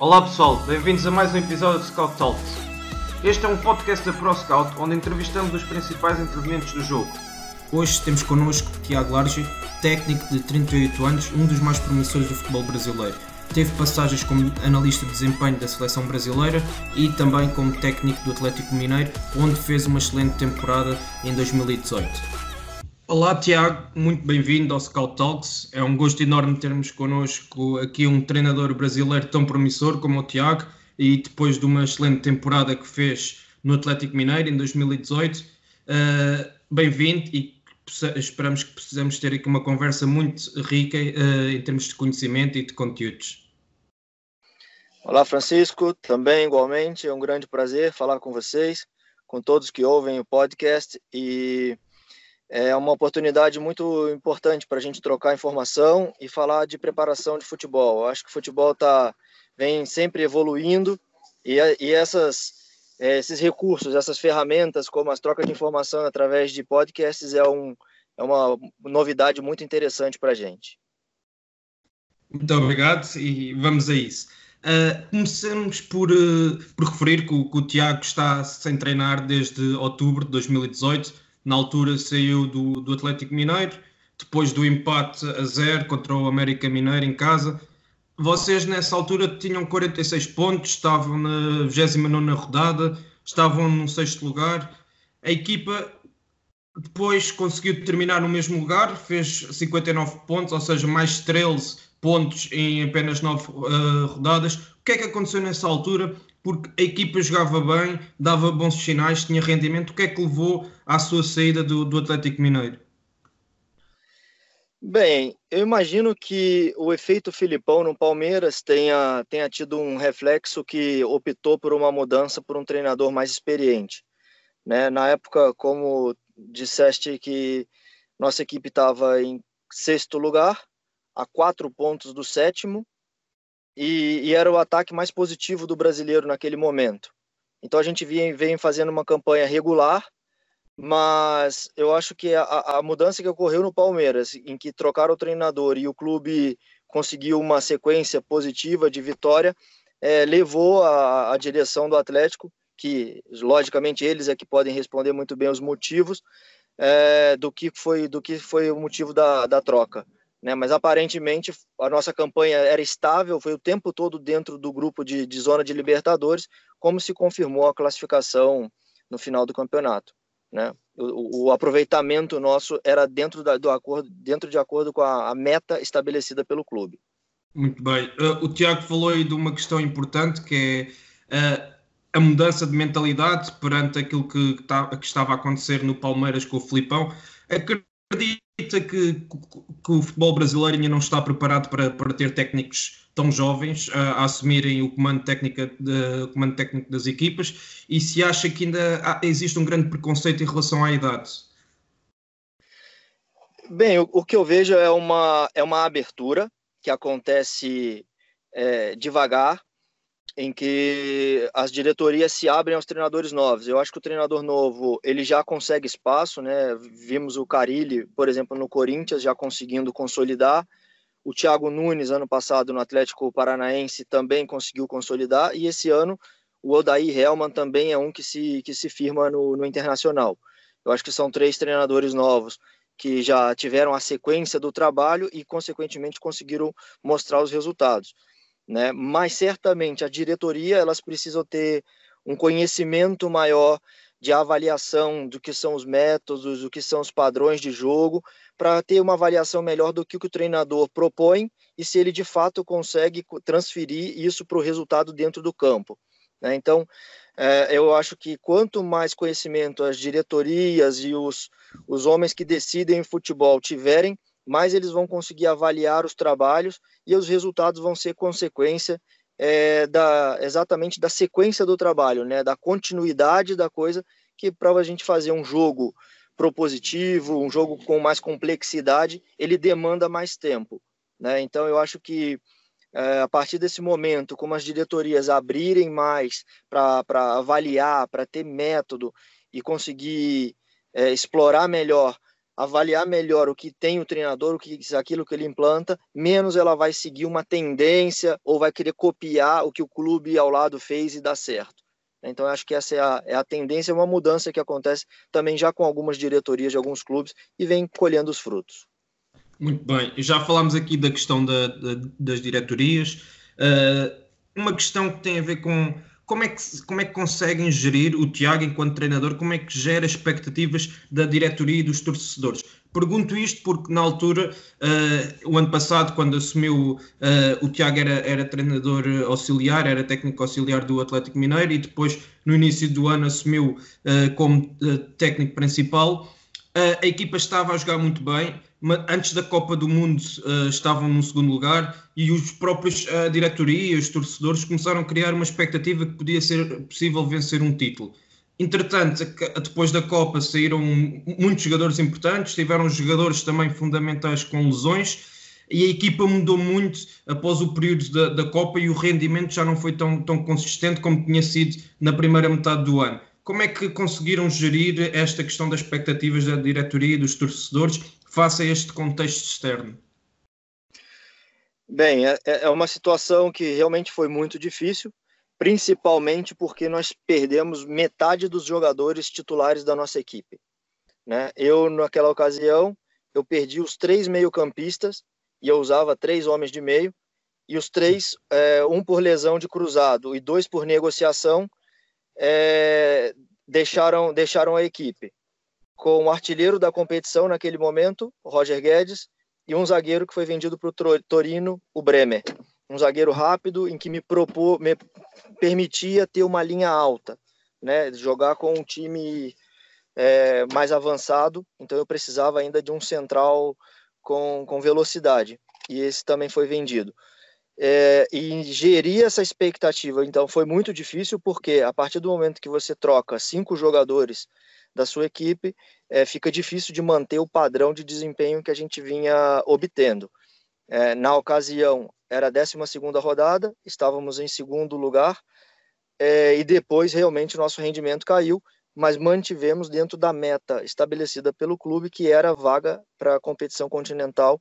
Olá pessoal, bem-vindos a mais um episódio de Scout Talks. Este é um podcast da ProScout onde entrevistamos os principais intervenientes do jogo. Hoje temos connosco Tiago Largi, técnico de 38 anos, um dos mais promissores do futebol brasileiro. Teve passagens como analista de desempenho da seleção brasileira e também como técnico do Atlético Mineiro, onde fez uma excelente temporada em 2018. Olá Tiago, muito bem-vindo ao Scout Talks. É um gosto enorme termos connosco aqui um treinador brasileiro tão promissor como o Tiago e depois de uma excelente temporada que fez no Atlético Mineiro em 2018. Uh, eh, bem-vindo e esperamos que possamos ter aqui uma conversa muito rica uh, em termos de conhecimento e de conteúdos. Olá Francisco, também igualmente é um grande prazer falar com vocês, com todos que ouvem o podcast e é uma oportunidade muito importante para a gente trocar informação e falar de preparação de futebol. Eu acho que o futebol tá, vem sempre evoluindo e, e essas, é, esses recursos, essas ferramentas, como as trocas de informação através de podcasts, é, um, é uma novidade muito interessante para a gente. Muito obrigado e vamos a isso. Uh, começamos por, uh, por referir que o, que o Tiago está sem treinar desde outubro de 2018 na altura saiu do, do Atlético Mineiro, depois do empate a zero contra o América Mineiro em casa. Vocês nessa altura tinham 46 pontos, estavam na 29 rodada, estavam no sexto lugar. A equipa depois conseguiu terminar no mesmo lugar, fez 59 pontos, ou seja, mais 13 pontos em apenas 9 uh, eh, rodadas. O que é que aconteceu nessa altura? Porque a equipa jogava bem, dava bons sinais, tinha rendimento. O que é que levou à sua saída do, do Atlético Mineiro? Bem, eu imagino que o efeito Filipão no Palmeiras tenha, tenha tido um reflexo que optou por uma mudança por um treinador mais experiente. Né? Na época, como disseste que nossa equipe estava em sexto lugar, a quatro pontos do sétimo, e, e, era o ataque mais positivo do brasileiro naquele momento. Então a gente vem, vem fazendo uma campanha regular, mas eu acho que a, a, mudança que ocorreu no Palmeiras, em que trocaram o treinador e o clube conseguiu uma sequência positiva de vitória, é, levou a, a direção do Atlético, que logicamente eles é que podem responder muito bem os motivos é, do que foi do que foi o motivo da, da troca né? Mas aparentemente a nossa campanha era estável, foi o tempo todo dentro do grupo de, de zona de Libertadores, como se confirmou a classificação no final do campeonato, né? O, o aproveitamento nosso era dentro da, do acordo, dentro de acordo com a, a meta estabelecida pelo clube. Muito bem. Uh, o Tiago falou aí de uma questão importante que é uh, a mudança de mentalidade perante aquilo que, tá, que, estava a acontecer no Palmeiras com o Filipão. Acredita que, que, o futebol brasileiro ainda não está preparado para, para ter técnicos tão jovens a, a assumirem o comando, técnica de, comando técnico das equipas e se acha que ainda há, existe um grande preconceito em relação à idade? Bem, o, o que eu vejo é uma, é uma abertura que acontece é, devagar, em que as diretorias se abrem aos treinadores novos. Eu acho que o treinador novo ele já consegue espaço, né? Vimos o Carilli, por exemplo, no Corinthians já conseguindo consolidar. O Thiago Nunes ano passado no Atlético Paranaense também conseguiu consolidar e esse ano o Odair Helman também é um que se que se firma no, no Internacional. Eu acho que são três treinadores novos que já tiveram a sequência do trabalho e consequentemente conseguiram mostrar os resultados né? Mas certamente a diretoria elas precisam ter um conhecimento maior de avaliação do que são os métodos, do que são os padrões de jogo, para ter uma avaliação melhor do que o, que o treinador propõe e se ele de fato consegue transferir isso para o resultado dentro do campo. Né? Então, é, eu acho que quanto mais conhecimento as diretorias e os, os homens que decidem futebol tiverem, mais eles vão conseguir avaliar os trabalhos e os resultados vão ser consequência é, da, exatamente da sequência do trabalho, né, da continuidade da coisa, que para a gente fazer um jogo propositivo, um jogo com mais complexidade, ele demanda mais tempo. Né? Então, eu acho que é, a partir desse momento, como as diretorias abrirem mais para avaliar, para ter método e conseguir é, explorar melhor avaliar melhor o que tem o treinador, o que aquilo que ele implanta, menos ela vai seguir uma tendência ou vai querer copiar o que o clube ao lado fez e dá certo. Então, acho que essa é a, é a tendência, é uma mudança que acontece também já com algumas diretorias de alguns clubes e vem colhendo os frutos. Muito bem, já falámos aqui da questão da, da, das diretorias. Uh, uma questão que tem a ver com como é, que, como é que conseguem gerir o Tiago enquanto treinador, como é que gera expectativas da diretoria e dos torcedores. Pergunto isto porque na altura, uh, o ano passado, quando assumiu, uh, o Tiago era, era treinador auxiliar, era técnico auxiliar do Atlético Mineiro e depois, no início do ano, assumiu uh, como técnico principal. a equipa estava a jogar muito bem, antes da Copa do Mundo uh, estavam no segundo lugar e os próprios uh, diretoria, os torcedores começaram a criar uma expectativa que podia ser possível vencer um título. Entretanto, depois da Copa saíram muitos jogadores importantes, tiveram jogadores também fundamentais com lesões e a equipa mudou muito após o período da, da Copa e o rendimento já não foi tão, tão consistente como tinha sido na primeira metade do ano. Como é que conseguiram gerir esta questão das expectativas da diretoria e dos torcedores face a este contexto externo? Bem, é, é, é uma situação que realmente foi muito difícil, principalmente porque nós perdemos metade dos jogadores titulares da nossa equipe. Né? Eu, naquela ocasião, eu perdi os três meio-campistas e eu usava três homens de meio, e os três, é, um por lesão de cruzado e dois por negociação, é, deixaram, deixaram a equipe com o artilheiro da competição naquele momento, Roger Guedes, e um zagueiro que foi vendido para o Torino, o Bremer. Um zagueiro rápido em que me, propor, me permitia ter uma linha alta, né? jogar com um time é, mais avançado, então eu precisava ainda de um central com, com velocidade, e esse também foi vendido. É, e gerir essa expectativa, então, foi muito difícil, porque a partir do momento que você troca cinco jogadores da sua equipe, é, fica difícil de manter o padrão de desempenho que a gente vinha obtendo. É, na ocasião, era a 12 rodada, estávamos em segundo lugar, é, e depois realmente nosso rendimento caiu, mas mantivemos dentro da meta estabelecida pelo clube, que era vaga para a competição continental,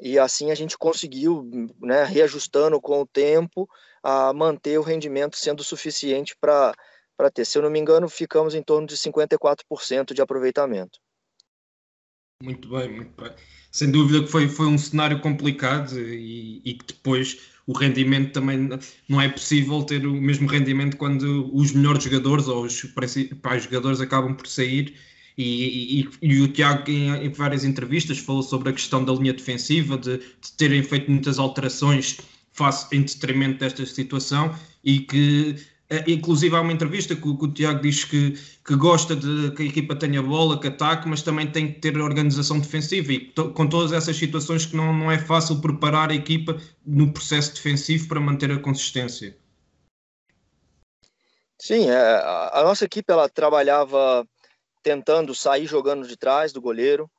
e assim a gente conseguiu, né, reajustando com o tempo, a manter o rendimento sendo suficiente para para ter. Se eu não me engano, ficamos em torno de 54% de aproveitamento. Muito bem, muito bem. Sem dúvida que foi, foi um cenário complicado e, e que depois o rendimento também não é possível ter o mesmo rendimento quando os melhores jogadores ou os principais jogadores acabam por sair. E, e, e o Tiago, em, em, várias entrevistas, falou sobre a questão da linha defensiva, de, de terem feito muitas alterações face, em detrimento desta situação e que inclusive há uma entrevista que, que o Tiago diz que, que gosta de que a equipa tenha bola, que ataque, mas também tem que ter organização defensiva e to, com todas essas situações que não, não é fácil preparar a equipa no processo defensivo para manter a consistência. Sim, é, a nossa equipe ela trabalhava tentando sair jogando de trás do goleiro,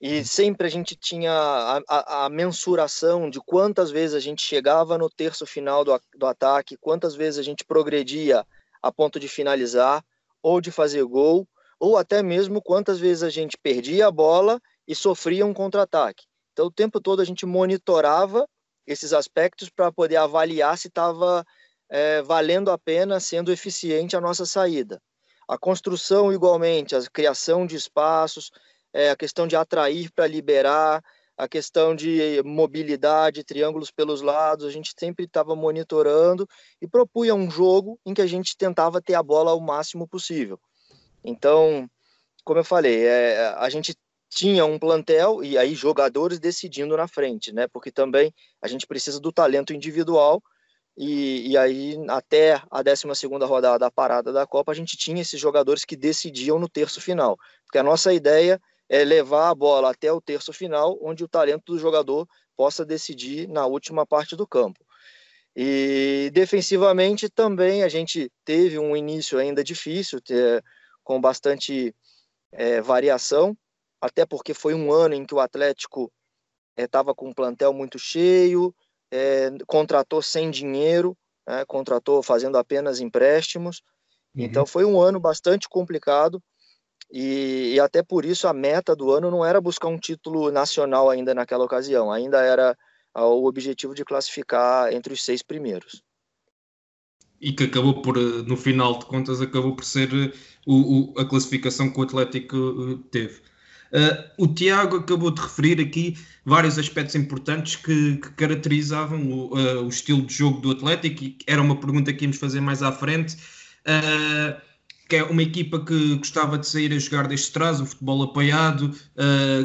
e sempre a gente tinha a, a, a, mensuração de quantas vezes a gente chegava no terço final do, do ataque, quantas vezes a gente progredia a ponto de finalizar ou de fazer gol, ou até mesmo quantas vezes a gente perdia a bola e sofria um contra-ataque. Então, o tempo todo a gente monitorava esses aspectos para poder avaliar se estava é, valendo a pena, sendo eficiente a nossa saída. A construção, igualmente, a criação de espaços, é, a questão de atrair para liberar, a questão de mobilidade, triângulos pelos lados, a gente sempre estava monitorando e propunha um jogo em que a gente tentava ter a bola o máximo possível. Então, como eu falei, é, a gente tinha um plantel e aí jogadores decidindo na frente, né? Porque também a gente precisa do talento individual e, e aí até a 12 segunda rodada da parada da Copa a gente tinha esses jogadores que decidiam no terço final, porque a nossa ideia é levar a bola até o terço final, onde o talento do jogador possa decidir na última parte do campo. E defensivamente também a gente teve um início ainda difícil, com bastante é, variação, até porque foi um ano em que o Atlético estava é, com um plantel muito cheio, é, contratou sem dinheiro, né, contratou fazendo apenas empréstimos. Uhum. Então foi um ano bastante complicado e, e, até por isso a meta do ano não era buscar um título nacional ainda naquela ocasião, ainda era o objetivo de classificar entre os seis primeiros. E que acabou por, eh, no final de contas, acabou por ser eh, o, o, a classificação que o Atlético eh, teve. Uh, o Tiago acabou de referir aqui vários aspectos importantes que, que caracterizavam o, uh, o, estilo de jogo do Atlético e era uma pergunta que íamos fazer mais à frente. Uh, que é uma equipa que gostava de sair a jogar desde trás, o futebol apoiado,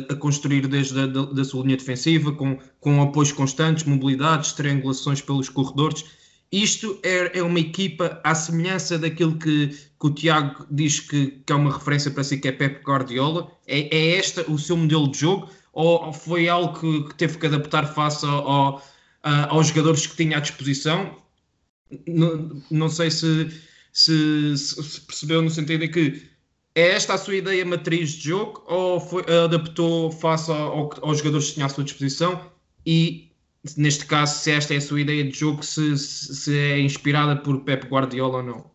a construir desde a da, da sua linha defensiva, com, com apoios constantes, mobilidades, triangulações pelos corredores isto é, é, uma equipa à semelhança daquilo que, que o Tiago diz que, que, é uma referência para si, que é Pep Guardiola. É, é este o seu modelo de jogo? Ou foi algo que, que teve que adaptar face ao, ao, aos jogadores que tinha à disposição? Não, não sei se, se, se, percebeu no sentido em que é esta a sua ideia matriz de jogo ou foi, adaptou face ao, aos jogadores que tinha à sua disposição e neste caso, se esta é a sua ideia de jogo, se, se é inspirada por Pep Guardiola ou não.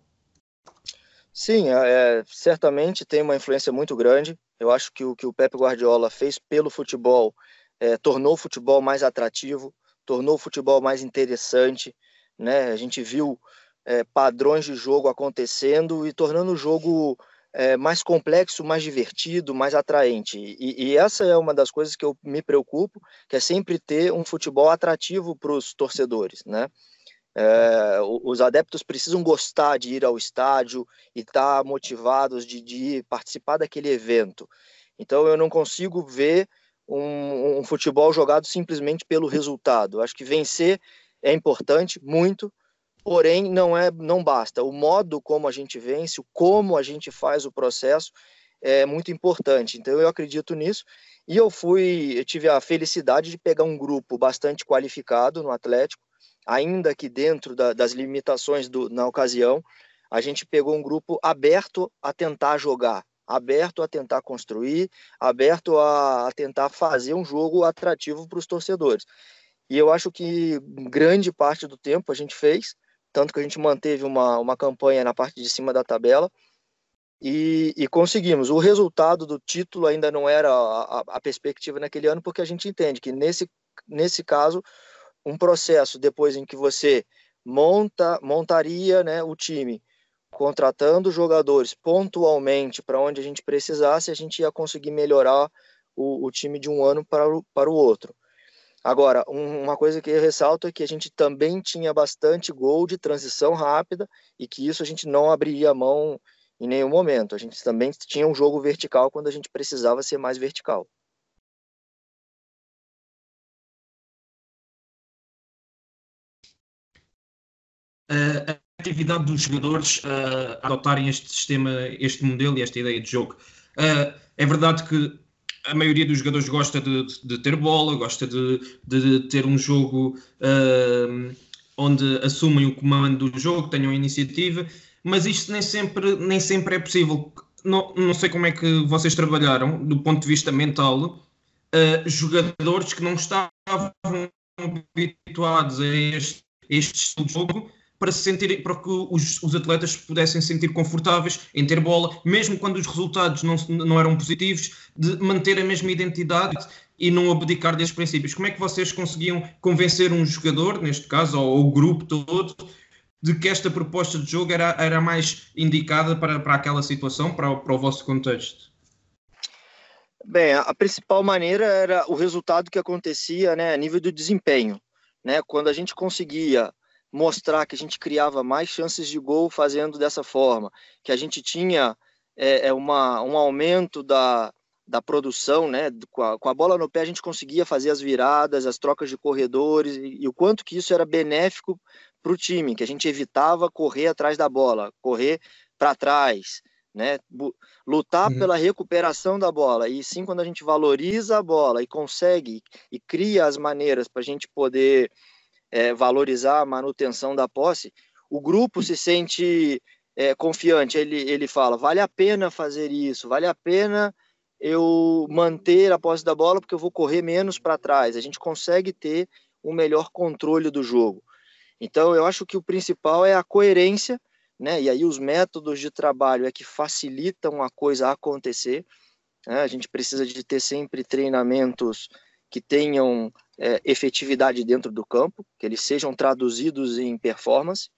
Sim, é, é, certamente tem uma influência muito grande. Eu acho que o que o Pep Guardiola fez pelo futebol é, tornou o futebol mais atrativo, tornou o futebol mais interessante. Né? A gente viu é, padrões de jogo acontecendo e tornando o jogo é, mais complexo, mais divertido, mais atraente. E, e, essa é uma das coisas que eu me preocupo, que é sempre ter um futebol atrativo para os torcedores, né? É, os adeptos precisam gostar de ir ao estádio e estar tá motivados de, de participar daquele evento. Então eu não consigo ver um, um futebol jogado simplesmente pelo resultado. Acho que vencer é importante, muito, porém não é não basta. O modo como a gente vence o como a gente faz o processo é muito importante. Então eu acredito nisso. E eu fui eu tive a felicidade de pegar um grupo bastante qualificado no Atlético ainda que dentro da, das limitações do, na ocasião a gente pegou um grupo aberto a tentar jogar aberto a tentar construir aberto a, a tentar fazer um jogo atrativo para os torcedores. E eu acho que grande parte do tempo a gente fez tanto que a gente manteve uma, uma campanha na parte de cima da tabela e, e conseguimos. O resultado do título ainda não era a, a, perspectiva naquele ano, porque a gente entende que nesse, nesse caso, um processo depois em que você monta montaria né, o time, contratando jogadores pontualmente para onde a gente precisasse, a gente ia conseguir melhorar o, o time de um ano para o, para o outro. Agora, um, uma coisa que eu ressalto é que a gente também tinha bastante gol de transição rápida e que isso a gente não abriria a mão em nenhum momento. A gente também tinha um jogo vertical quando a gente precisava ser mais vertical. a atividade dos jogadores uh, adotarem este sistema, este modelo e esta ideia de jogo. É verdade que a maioria dos jogadores gosta de, de ter bola, gosta de, de ter um jogo uh, onde assumem o comando do jogo, tenham iniciativa, mas isto nem sempre, nem sempre é possível. Não, não sei como é que vocês trabalharam do ponto de vista mental, uh, jogadores que não estavam habituados a este, este estilo de jogo para, se sentir, para que os, os atletas pudessem se sentir confortáveis em ter bola, mesmo quando os resultados não, não eram positivos, de manter a mesma identidade e não abdicar desses princípios. Como é que vocês conseguiam convencer um jogador, neste caso, ou, ou o grupo todo, de que esta proposta de jogo era, era mais indicada para, para aquela situação, para, para o vosso contexto? Bem, a principal maneira era o resultado que acontecia né, a nível do desempenho. Né? Quando a gente conseguia mostrar que a gente criava mais chances de gol fazendo dessa forma, que a gente tinha é, é, uma, um aumento da, da produção, né? Com a, com a, bola no pé a gente conseguia fazer as viradas, as trocas de corredores e, e o quanto que isso era benéfico para o time, que a gente evitava correr atrás da bola, correr para trás, né? Lutar uhum. pela recuperação da bola e sim quando a gente valoriza a bola e consegue e cria as maneiras para a gente poder é, valorizar a manutenção da posse, o grupo se sente é, confiante. Ele, ele fala: vale a pena fazer isso, vale a pena eu manter a posse da bola porque eu vou correr menos para trás. A gente consegue ter um melhor controle do jogo. Então, eu acho que o principal é a coerência né? E aí os métodos de trabalho é que facilitam a coisa acontecer. Né? A gente precisa de ter sempre treinamentos que tenham é, efetividade dentro do campo, que eles sejam traduzidos em performance.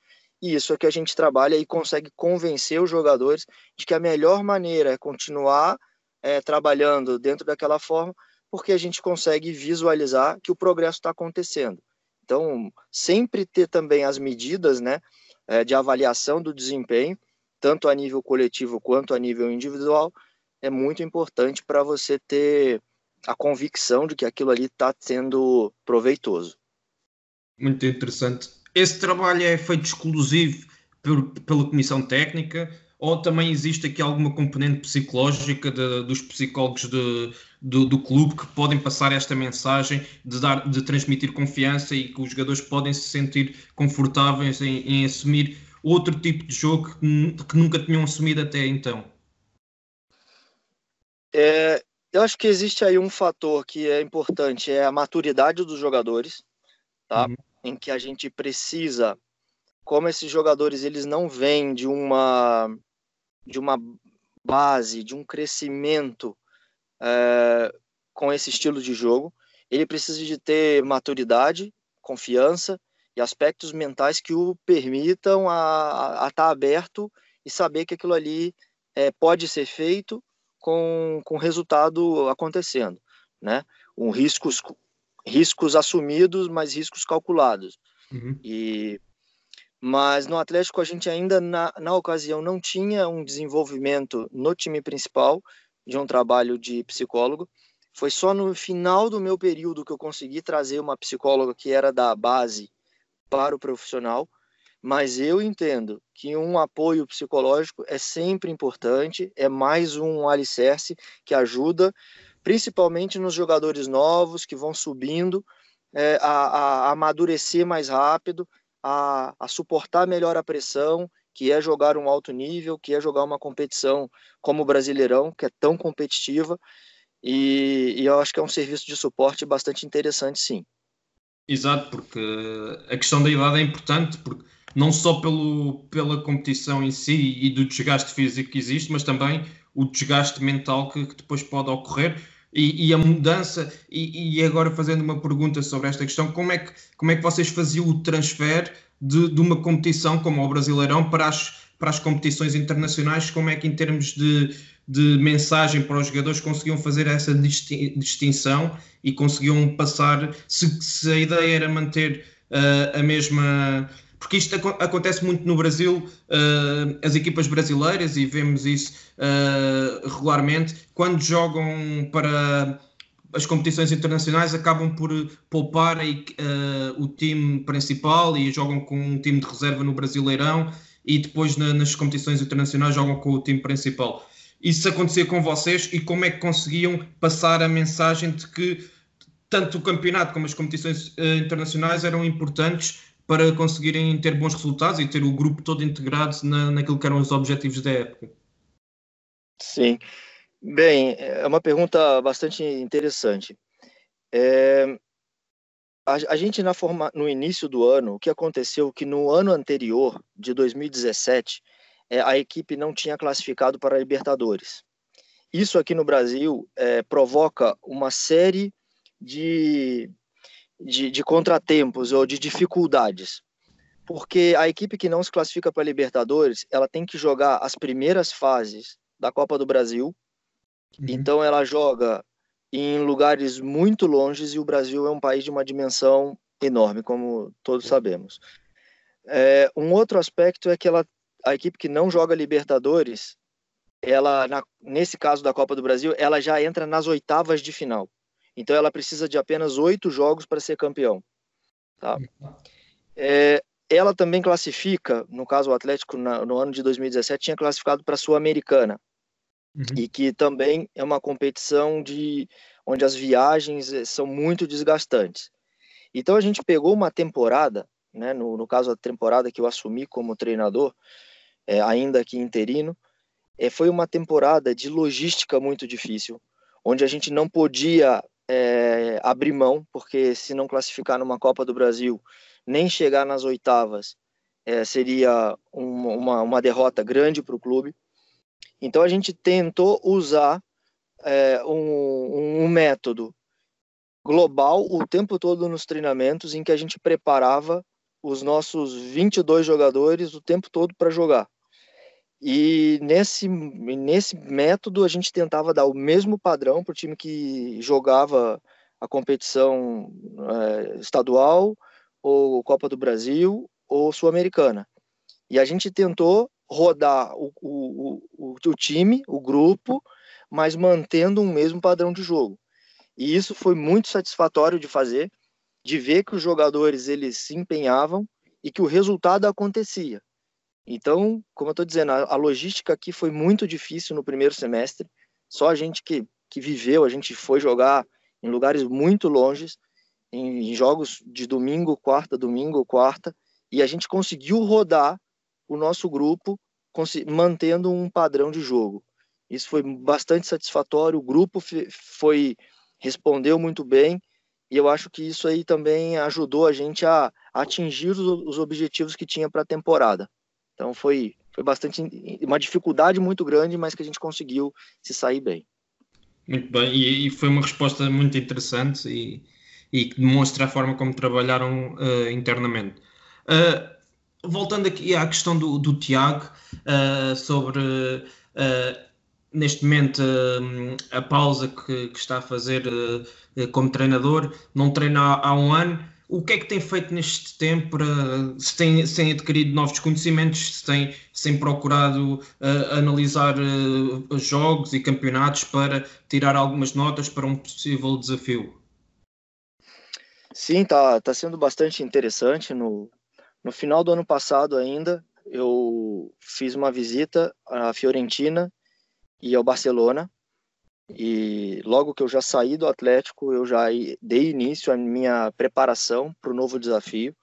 E isso é que a gente trabalha e consegue convencer os jogadores de que a melhor maneira é continuar é, trabalhando dentro daquela forma, porque a gente consegue visualizar que o progresso está acontecendo. Então, sempre ter também as medidas né, é, de avaliação do desempenho, tanto a nível coletivo quanto a nível individual, é muito importante para você ter a convicção de que aquilo ali está sendo proveitoso. Muito interessante. Esse trabalho é feito exclusivo por, pela comissão técnica ou também existe aqui alguma componente psicológica de, dos psicólogos de, do, do, clube que podem passar esta mensagem de, dar, de transmitir confiança e que os jogadores podem se sentir confortáveis em, em assumir outro tipo de jogo que, que, nunca tinham assumido até então? É, eu acho que existe aí um fator que é importante, é a maturidade dos jogadores, tá? Uhum. Em que a gente precisa, como esses jogadores eles não vêm de uma de uma base, de um crescimento é, com esse estilo de jogo, ele precisa de ter maturidade, confiança e aspectos mentais que o permitam a estar tá aberto e saber que aquilo ali é, pode ser feito com, com resultado acontecendo, né? Um riscos, riscos assumidos, mas riscos calculados. Uhum. E mas no Atlético a gente ainda na, na ocasião não tinha um desenvolvimento no time principal de um trabalho de psicólogo. Foi só no final do meu período que eu consegui trazer uma psicóloga que era da base para o profissional, mas eu entendo que um apoio psicológico é sempre importante, é mais um alicerce que ajuda, principalmente nos jogadores novos que vão subindo, é, a, a, amadurecer mais rápido, a, a suportar melhor a pressão, que é jogar um alto nível, que é jogar uma competição como o Brasileirão, que é tão competitiva, e, e, eu acho que é um serviço de suporte bastante interessante, sim. Exato, porque a questão da idade é importante, porque não só pelo, pela competição em si e do desgaste físico que existe, mas também o desgaste mental que, que depois pode ocorrer e, e a mudança. E, e, agora fazendo uma pergunta sobre esta questão, como é que, como é que vocês faziam o transfer de, de uma competição como o Brasileirão para as, para as competições internacionais? Como é que, em termos de, de mensagem para os jogadores, conseguiam fazer essa distinção e conseguiam passar? Se, se a ideia era manter uh, a mesma porque isto acontece muito no Brasil, uh, as equipas brasileiras, e vemos isso uh, regularmente, quando jogam para as competições internacionais, acabam por poupar uh, o time principal e jogam com um time de reserva no Brasileirão, e depois na, nas competições internacionais jogam com o time principal. Isso acontecia com vocês e como é que conseguiam passar a mensagem de que tanto o campeonato como as competições internacionais eram importantes para conseguirem ter bons resultados e ter o grupo todo integrado na, naquilo que eram os objetivos da época? Sim. Bem, é uma pergunta bastante interessante. É, a, a, gente, na forma, no início do ano, o que aconteceu que no ano anterior, de 2017, é, a equipe não tinha classificado para a Libertadores. Isso aqui no Brasil é, provoca uma série de de, de contratempos ou de dificuldades. Porque a equipe que não se classifica para a Libertadores, ela tem que jogar as primeiras fases da Copa do Brasil. Uhum. Então ela joga em lugares muito longes e o Brasil é um país de uma dimensão enorme, como todos sabemos. É, um outro aspecto é que ela, a equipe que não joga Libertadores, ela na, nesse caso da Copa do Brasil, ela já entra nas oitavas de final. Então ela precisa de apenas oito jogos para ser campeão. Tá? É, ela também classifica, no caso o Atlético na, no ano de 2017 tinha classificado para a Sul-Americana uhum. e que também é uma competição de onde as viagens eh, são muito desgastantes. Então a gente pegou uma temporada, né, no, no caso a temporada que eu assumi como treinador, é, ainda que interino, é, foi uma temporada de logística muito difícil, onde a gente não podia é, abrir mão, porque se não classificar numa Copa do Brasil, nem chegar nas oitavas, é, seria um, uma, uma derrota grande para o clube. Então a gente tentou usar é, um, um método global o tempo todo nos treinamentos em que a gente preparava os nossos 22 jogadores o tempo todo para jogar. E nesse, nesse método a gente tentava dar o mesmo padrão para o time que jogava a competição é, estadual, ou Copa do Brasil, ou Sul-Americana. E a gente tentou rodar o, o, o, o time, o grupo, mas mantendo um mesmo padrão de jogo. E isso foi muito satisfatório de fazer, de ver que os jogadores eles se empenhavam e que o resultado acontecia. Então, como eu estou dizendo, a, a, logística aqui foi muito difícil no primeiro semestre. Só a gente que, que viveu, a gente foi jogar em lugares muito longes, em, em jogos de domingo, quarta, domingo, quarta, e a gente conseguiu rodar o nosso grupo mantendo um padrão de jogo. Isso foi bastante satisfatório. O grupo foi respondeu muito bem e eu acho que isso aí também ajudou a gente a atingir os, os objetivos que tinha para a temporada. Então foi foi bastante uma dificuldade muito grande, mas que a gente conseguiu se sair bem. Muito bem, e, e foi uma resposta muito interessante e, e que demonstra a forma como trabalharam uh, internamente. Uh, voltando aqui à questão do, do Tiago, uh, sobre neste momento a pausa que, que, está a fazer como treinador, não treina há, há, um ano. O que é que tem feito neste tempo para se tem, se tem adquirido novos conhecimentos, se tem, se tem procurado uh, analisar uh, jogos e campeonatos para tirar algumas notas para um possível desafio? Sim, tá, tá sendo bastante interessante. No, no final do ano passado ainda, eu fiz uma visita à Fiorentina e ao Barcelona. E logo que eu já saí do Atlético, eu já dei início à minha preparação para o novo desafio.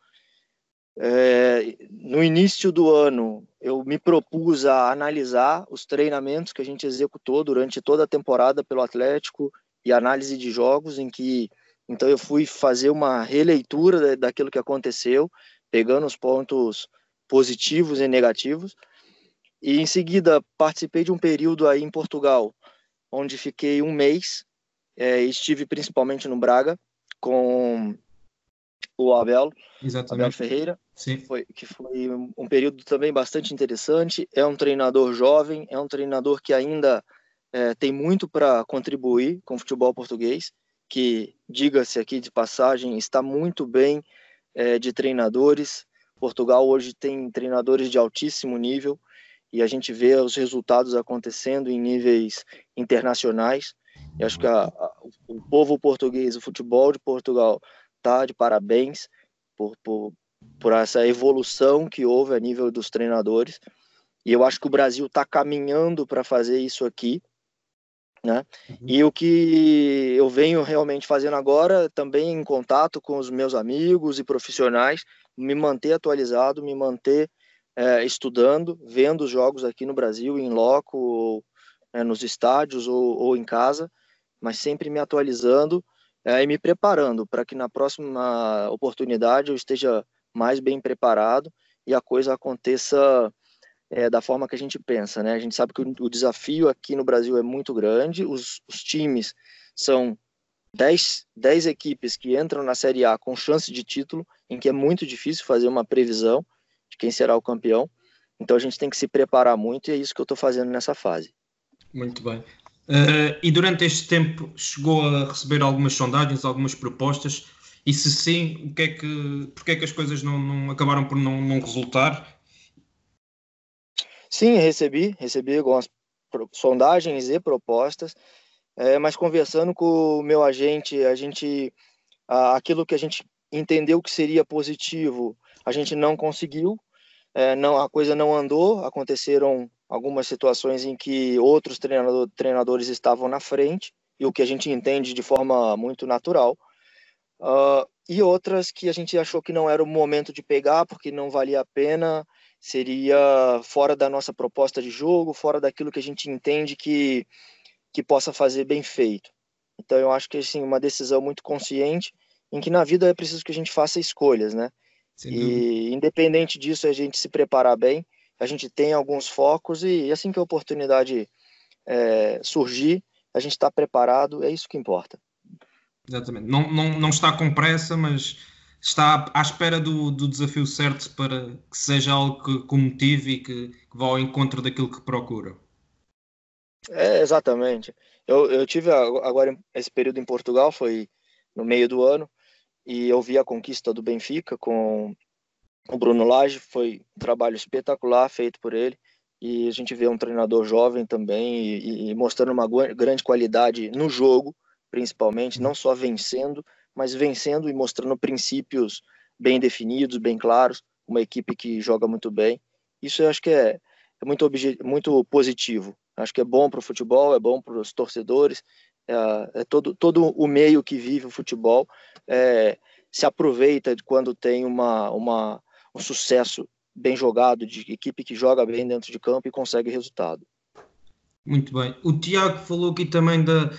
É, no início do ano, eu me propus a analisar os treinamentos que a gente executou durante toda a temporada pelo Atlético e análise de jogos, em que então eu fui fazer uma releitura daquilo que aconteceu, pegando os pontos positivos e negativos. E em seguida participei de um período aí em Portugal, onde fiquei um mês. É, estive principalmente no Braga com o Abel, Exatamente. Abel Ferreira, Sim. Foi, que foi um período também bastante interessante. É um treinador jovem, é um treinador que ainda é, tem muito para contribuir com o futebol português que, diga-se aqui de passagem, está muito bem é, de treinadores. Portugal hoje tem treinadores de altíssimo nível e a gente vê os resultados acontecendo em níveis internacionais. E acho que a, a, o povo português, o futebol de Portugal, está de parabéns por, por, por essa evolução que houve a nível dos treinadores. E eu acho que o Brasil está caminhando para fazer isso aqui. Né? Uhum. E o que eu venho realmente fazendo agora, também em contato com os meus amigos e profissionais, me manter atualizado, me manter é, estudando, vendo os jogos aqui no Brasil, em loco, ou, é, nos estádios ou, ou, em casa, mas sempre me atualizando é, e me preparando para que na próxima oportunidade eu esteja mais bem preparado e a coisa aconteça é, da forma que a gente pensa, né? A gente sabe que o, o desafio aqui no Brasil é muito grande, os, os times são 10, 10 equipes que entram na Série A com chance de título, em que é muito difícil fazer uma previsão de quem será o campeão. Então a gente tem que se preparar muito e é isso que eu estou fazendo nessa fase. Muito bem. Uh, e durante este tempo chegou a receber algumas sondagens, algumas propostas? E se sim, o que é que, porque é que as coisas não, não acabaram por não, não resultar? Sim, recebi, recebi algumas sondagens e propostas, é, mas conversando com o meu agente, a gente, aquilo que a gente entendeu que seria positivo, a gente não conseguiu, é, não, a coisa não andou, aconteceram algumas situações em que outros treinador, treinadores estavam na frente, e o que a gente entende de forma muito natural, uh, e outras que a gente achou que não era o momento de pegar, porque não valia a pena, seria fora da nossa proposta de jogo, fora daquilo que a gente entende que, que possa fazer bem feito. Então eu acho que assim uma decisão muito consciente em que na vida é preciso que a gente faça escolhas, né? E independente disso, a gente se preparar bem, a gente tem alguns focos e assim que a oportunidade é, surgir, a gente está preparado, é isso que importa. Exatamente. Não, não, não está com pressa, mas está à espera do, do desafio certo para que seja algo que, que motive e que, que vá ao encontro daquilo que procura. É, exatamente. Eu, eu tive agora esse período em Portugal, foi no meio do ano, e eu vi a conquista do Benfica com o Bruno Lage, foi um trabalho espetacular feito por ele, e a gente vê um treinador jovem também e, e mostrando uma grande qualidade no jogo, principalmente, não só vencendo, mas vencendo e mostrando princípios bem definidos, bem claros, uma equipe que joga muito bem. Isso eu acho que é, é muito, muito positivo. Acho que é bom para o futebol, é bom para os torcedores, é, é, todo, todo o meio que vive o futebol é, se aproveita de quando tem uma, uma, um sucesso bem jogado, de equipe que joga bem dentro de campo e consegue resultado. Muito bem. O Tiago falou aqui também da,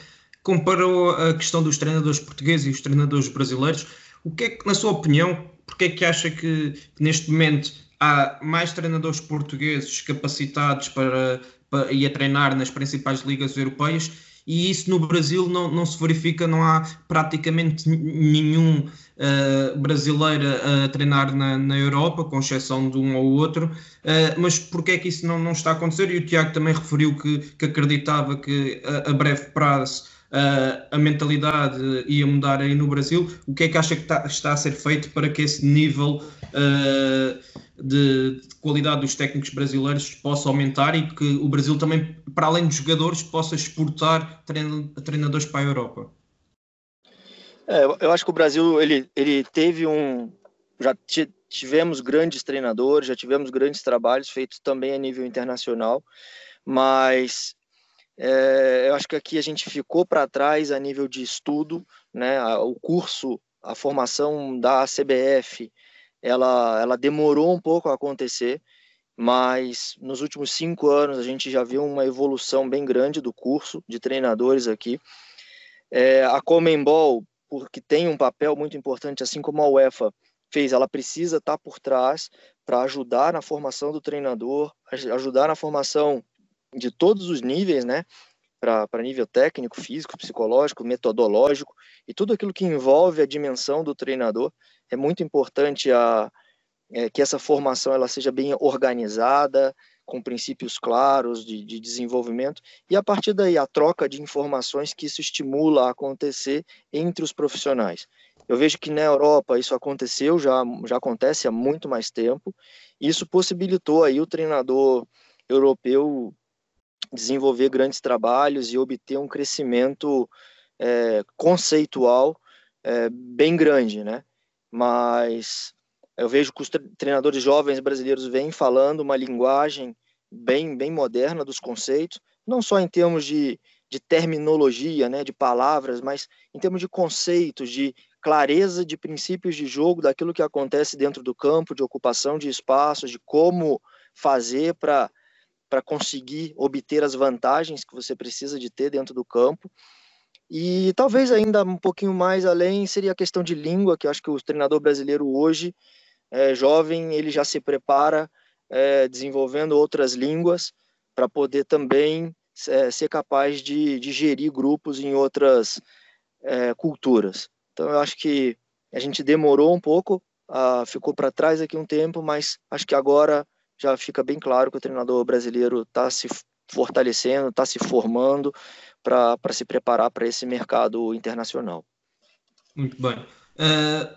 comparou a questão dos treinadores portugueses e os treinadores brasileiros. O que é que, na sua opinião, porque é que acha que, neste momento há mais treinadores portugueses capacitados para, para ir a treinar nas principais ligas europeias e isso no Brasil não, não se verifica, não há praticamente nenhum uh, brasileiro a treinar na, na Europa, com exceção de um ou outro, uh, mas porquê é que isso não, não está a acontecer? E o Tiago também referiu que, que acreditava que a, a breve prazo uh, a mentalidade ia mudar aí no Brasil. O que é que acha que está, está a ser feito para que esse nível uh, de, de, qualidade dos técnicos brasileiros possa aumentar e que o Brasil também, para além dos jogadores, possa exportar treinadores para a Europa? É, eu acho que o Brasil ele, ele teve um. Já tivemos grandes treinadores, já tivemos grandes trabalhos feitos também a nível internacional, mas é, eu acho que aqui a gente ficou para trás a nível de estudo, né? O curso, a formação da CBF, ela, ela demorou um pouco a acontecer, mas nos últimos cinco anos a gente já viu uma evolução bem grande do curso de treinadores aqui. É, a Comembol, porque tem um papel muito importante, assim como a UEFA fez, ela precisa estar tá por trás para ajudar na formação do treinador, ajudar na formação de todos os níveis, né? Para nível técnico, físico, psicológico, metodológico e tudo aquilo que envolve a dimensão do treinador. É muito importante a, é, que essa formação ela seja bem organizada, com princípios claros de, de, desenvolvimento, e a partir daí a troca de informações que isso estimula a acontecer entre os profissionais. Eu vejo que na Europa isso aconteceu, já, já acontece há muito mais tempo, e isso possibilitou aí o treinador europeu desenvolver grandes trabalhos e obter um crescimento é, conceitual é, bem grande, né? Mas eu vejo que os treinadores jovens brasileiros vêm falando uma linguagem bem, bem moderna dos conceitos, não só em termos de, de terminologia, né, de palavras, mas em termos de conceitos, de clareza de princípios de jogo, daquilo que acontece dentro do campo, de ocupação de espaços, de como fazer para para conseguir obter as vantagens que você precisa de ter dentro do campo. E talvez ainda um pouquinho mais além seria a questão de língua, que eu acho que o treinador brasileiro hoje, é, jovem, ele já se prepara é, desenvolvendo outras línguas para poder também é, ser capaz de, de, gerir grupos em outras é, culturas. Então eu acho que a gente demorou um pouco, ficou para trás aqui um tempo, mas acho que agora já fica bem claro que o treinador brasileiro está se fortalecendo, está se formando para se preparar para esse mercado internacional. Muito bem. Uh,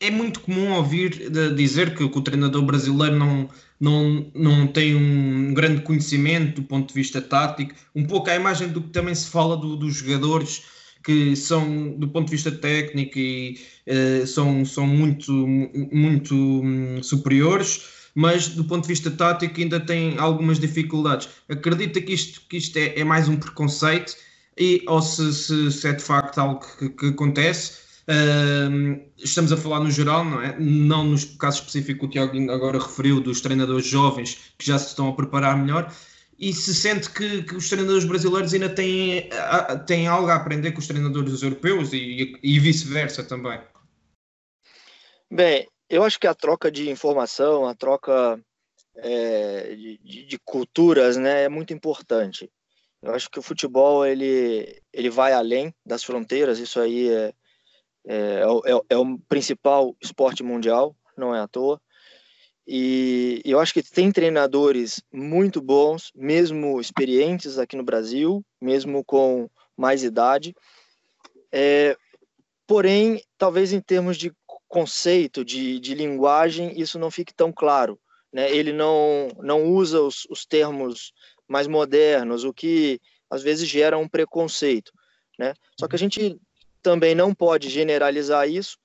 é muito comum ouvir dizer que, que, o treinador brasileiro não, não, não tem um grande conhecimento do ponto de vista tático, um pouco a imagem do que também se fala do, dos jogadores que são, do ponto de vista técnico, e, uh, são, são muito, muito um, superiores mas do ponto de vista tático ainda tem algumas dificuldades. Acredita que isto, que isto é, é mais um preconceito e, ou se, se, se é de facto algo que, que acontece. Uh, estamos a falar no geral, não é? Não nos casos específicos que o Tiago agora referiu, dos treinadores jovens que já se estão a preparar melhor, e se sente que, que os treinadores brasileiros ainda têm, têm algo a aprender com os treinadores europeus e, e vice-versa também. Bem, eu acho que a troca de informação, a troca é, de, de, culturas, né, é muito importante. Eu acho que o futebol ele, ele vai além das fronteiras. Isso aí é, é, é, é o principal esporte mundial, não é à toa. E eu acho que tem treinadores muito bons, mesmo experientes aqui no Brasil, mesmo com mais idade. É, porém, talvez em termos de conceito, de, de linguagem, isso não fique tão claro. Né? Ele não, não usa os, os termos mais modernos, o que às vezes gera um preconceito. Né? Só que a gente também não pode generalizar isso,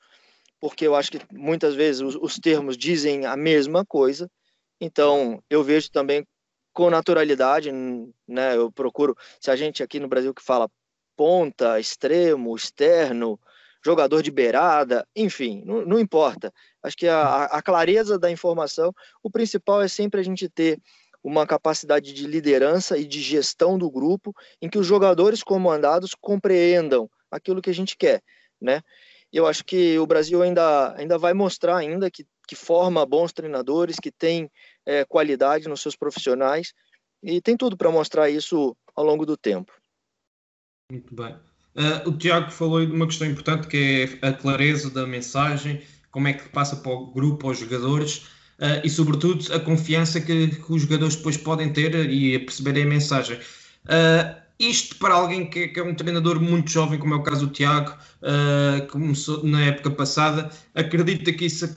porque eu acho que muitas vezes os, os termos dizem a mesma coisa. Então, eu vejo também com naturalidade, né? Eu procuro, se a gente aqui no Brasil que fala ponta, extremo, externo, jogador de beirada, enfim, não, não importa. Acho que a, a, clareza da informação, o principal é sempre a gente ter uma capacidade de liderança e de gestão do grupo, em que os jogadores comandados compreendam aquilo que a gente quer, né? eu acho que o Brasil ainda, ainda vai mostrar ainda que, que forma bons treinadores, que tem é, qualidade nos seus profissionais e tem tudo para mostrar isso ao longo do tempo. Muito bem. Uh, o Tiago falou de uma questão importante que é a clareza da mensagem, como é que passa para o grupo, aos jogadores uh, e, sobretudo, a confiança que, que, os jogadores depois podem ter e perceberem a mensagem. Uh, isto para alguém que, que, é um treinador muito jovem, como é o caso do Tiago, uh, começou na época passada, acredita que isso,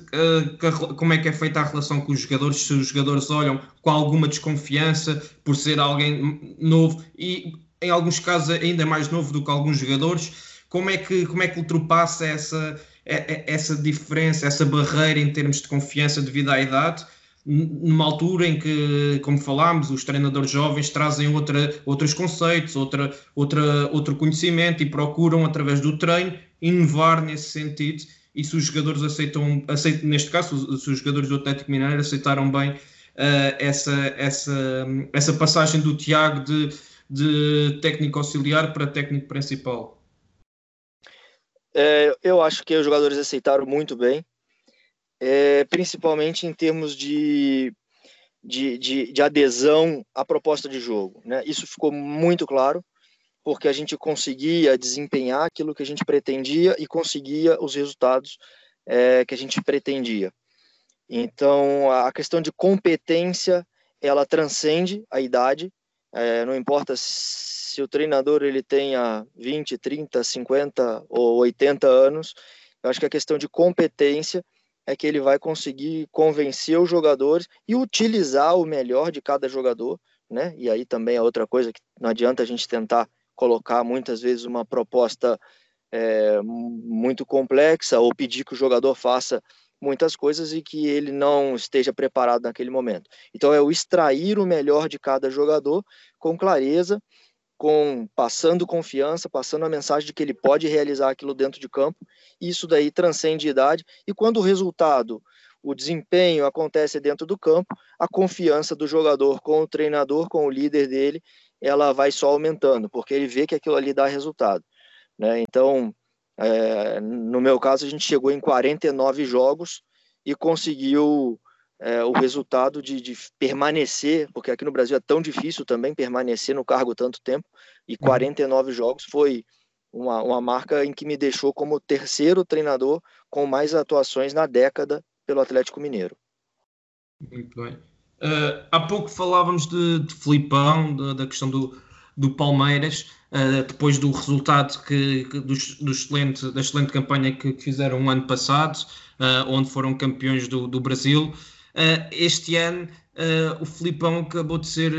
que a, como é que é feita a relação com os jogadores, se os jogadores olham com alguma desconfiança por ser alguém novo e em alguns casos ainda mais novo do que alguns jogadores, como é que, como é que ultrapassa essa, essa diferença, essa barreira em termos de confiança devido à idade numa altura em que, como falámos, os treinadores jovens trazem outra, outros conceitos, outra, outra, outro conhecimento e procuram, através do treino, inovar nesse sentido. E se os jogadores aceitam, aceitam neste caso, se os jogadores do Atlético Mineiro aceitaram bem uh, essa, essa, essa passagem do Tiago de, de técnico auxiliar para técnico principal? É, eu acho que os jogadores aceitaram muito bem é, principalmente em termos de, de, de, de, adesão à proposta de jogo. Né? Isso ficou muito claro, porque a gente conseguia desempenhar aquilo que a gente pretendia e conseguia os resultados é, que a gente pretendia. Então, a questão de competência, ela transcende a idade, é, não importa se o treinador ele tenha 20, 30, 50 ou 80 anos, eu acho que a questão de competência é que ele vai conseguir convencer os jogadores e utilizar o melhor de cada jogador, né? E aí também é outra coisa que não adianta a gente tentar colocar muitas vezes uma proposta é, muito complexa ou pedir que o jogador faça muitas coisas e que ele não esteja preparado naquele momento. Então é o extrair o melhor de cada jogador com clareza com passando confiança, passando a mensagem de que ele pode realizar aquilo dentro de campo. Isso daí transcende idade e quando o resultado, o desempenho acontece dentro do campo, a confiança do jogador com o treinador, com o líder dele, ela vai só aumentando, porque ele vê que aquilo ali dá resultado. Né? Então, é, no meu caso, a gente chegou em 49 jogos e conseguiu é, o resultado de, de, permanecer, porque aqui no Brasil é tão difícil também permanecer no cargo tanto tempo, e 49 uhum. jogos foi uma, uma marca em que me deixou como terceiro treinador com mais atuações na década pelo Atlético Mineiro. Muito bem. Uh, há pouco falávamos de, de Filipão, de, da questão do, do Palmeiras, uh, depois do resultado que, que do, do, excelente, da excelente campanha que, que fizeram o ano passado, uh, onde foram campeões do, do Brasil. Uh, este ano o Filipão acabou de ser,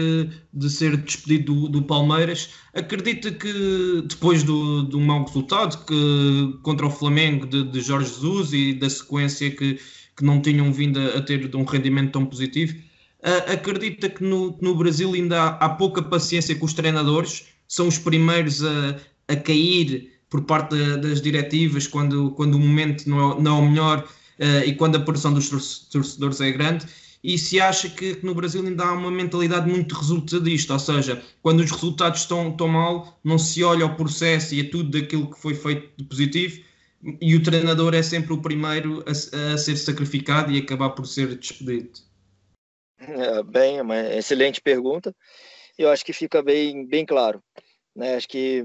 de ser despedido do, do Palmeiras. Acredita que depois do, do mau resultado que, contra o Flamengo de, de Jorge Jesus e da sequência que, que não tinham vindo a, a ter de um rendimento tão positivo, uh, acredita que no, no Brasil ainda há, há, pouca paciência com os treinadores, são os primeiros a, a cair por parte das diretivas quando, quando o momento não é, não é o melhor uh, e quando a pressão dos torcedores é grande. E se acha que, que, no Brasil ainda há uma mentalidade muito resultadista, ou seja, quando os resultados estão, estão mal, não se olha ao processo e a tudo daquilo que foi feito de positivo, e o treinador é sempre o primeiro a, a ser sacrificado e acabar por ser despedido? É, bem, é uma excelente pergunta. Eu acho que fica bem, bem claro. Né? Acho que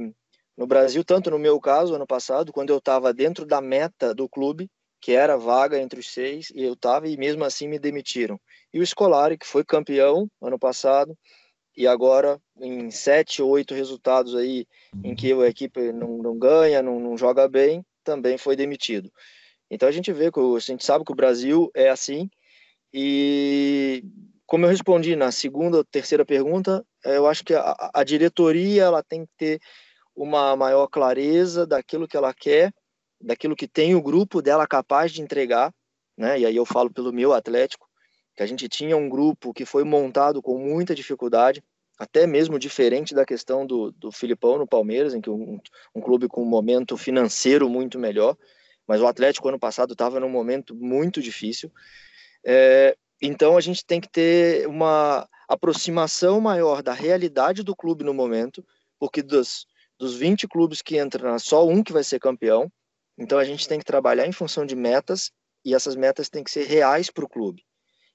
no Brasil, tanto no meu caso, ano passado, quando eu estava dentro da meta do clube, que era vaga entre os seis, e eu estava, e mesmo assim me demitiram. E o Scolari, que foi campeão ano passado, e agora em sete oito resultados aí em que a equipe não, não ganha, não, não joga bem, também foi demitido. Então a gente vê que a gente sabe que o Brasil é assim e como eu respondi na segunda ou terceira pergunta, é, eu acho que a, a, diretoria ela tem que ter uma maior clareza daquilo que ela quer, daquilo que tem o grupo dela capaz de entregar, né? E aí eu falo pelo meu Atlético, que a gente tinha um grupo que foi montado com muita dificuldade, até mesmo diferente da questão do, do Filipão no Palmeiras, em que um, um clube com um momento financeiro muito melhor, mas o Atlético ano passado estava num momento muito difícil. É, então a gente tem que ter uma aproximação maior da realidade do clube no momento, porque dos, dos 20 clubes que entram, só um que vai ser campeão. Então a gente tem que trabalhar em função de metas e essas metas têm que ser reais para o clube.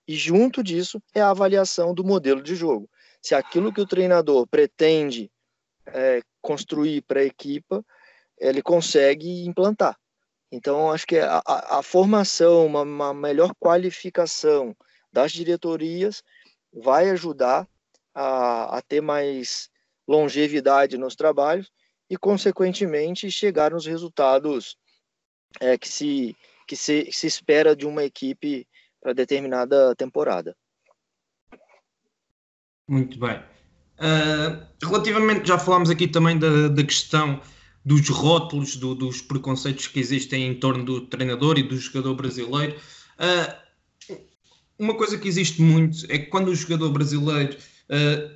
E junto disso é a avaliação do modelo de jogo se aquilo que o treinador pretende é, construir para a equipa, ele consegue implantar. Então, acho que a, a, formação, uma, uma, melhor qualificação das diretorias vai ajudar a, a ter mais longevidade nos trabalhos e, consequentemente, chegar nos resultados é, que, se, que se, se espera de uma equipe para determinada temporada. Muito bem. Uh, relativamente, já falámos aqui também da, da questão dos rótulos, do, dos preconceitos que existem em torno do treinador e do jogador brasileiro. Uh, uma coisa que existe muito é que quando o jogador brasileiro uh,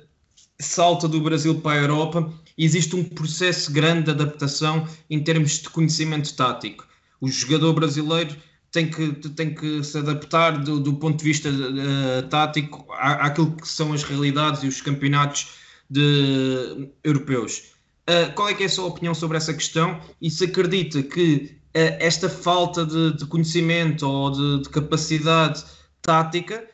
salta do Brasil para a Europa, existe um processo grande de adaptação em termos de conhecimento tático. O jogador brasileiro tem que, tem que se adaptar do, do ponto de vista uh, tático à, àquilo que são as realidades e os campeonatos de, europeus. Uh, qual é, é a sua opinião sobre essa questão? E se acredita que uh, esta falta de, de, conhecimento ou de, de capacidade tática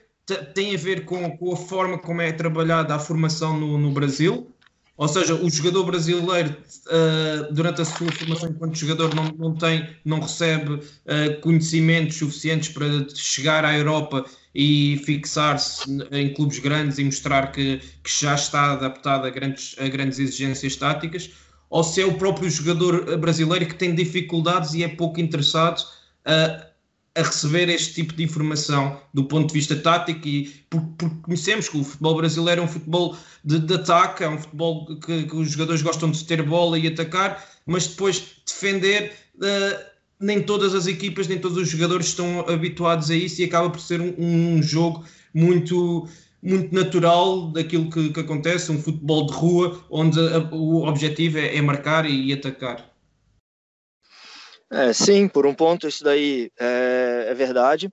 tem a ver com, com, a forma como é trabalhada a formação no, no Brasil? Ou seja, o jogador brasileiro, uh, durante a sua formação enquanto jogador, não, não tem, não recebe conhecimentos suficientes para chegar à Europa e fixar-se em clubes grandes e mostrar que, que já está adaptado a grandes, a grandes exigências táticas, ou se é o próprio jogador brasileiro que tem dificuldades e é pouco interessado uh, a receber este tipo de informação do ponto de vista tático e porque, conhecemos que o futebol brasileiro é um futebol de, de ataque, é um futebol que, que, os jogadores gostam de ter bola e atacar, mas depois defender uh, nem todas as equipas, nem todos os jogadores estão habituados a isso e acaba por ser um, um jogo muito muito natural daquilo que, que, acontece, um futebol de rua onde a, o objetivo é, é marcar e atacar. É, sim, por um ponto isso daí é, é, verdade,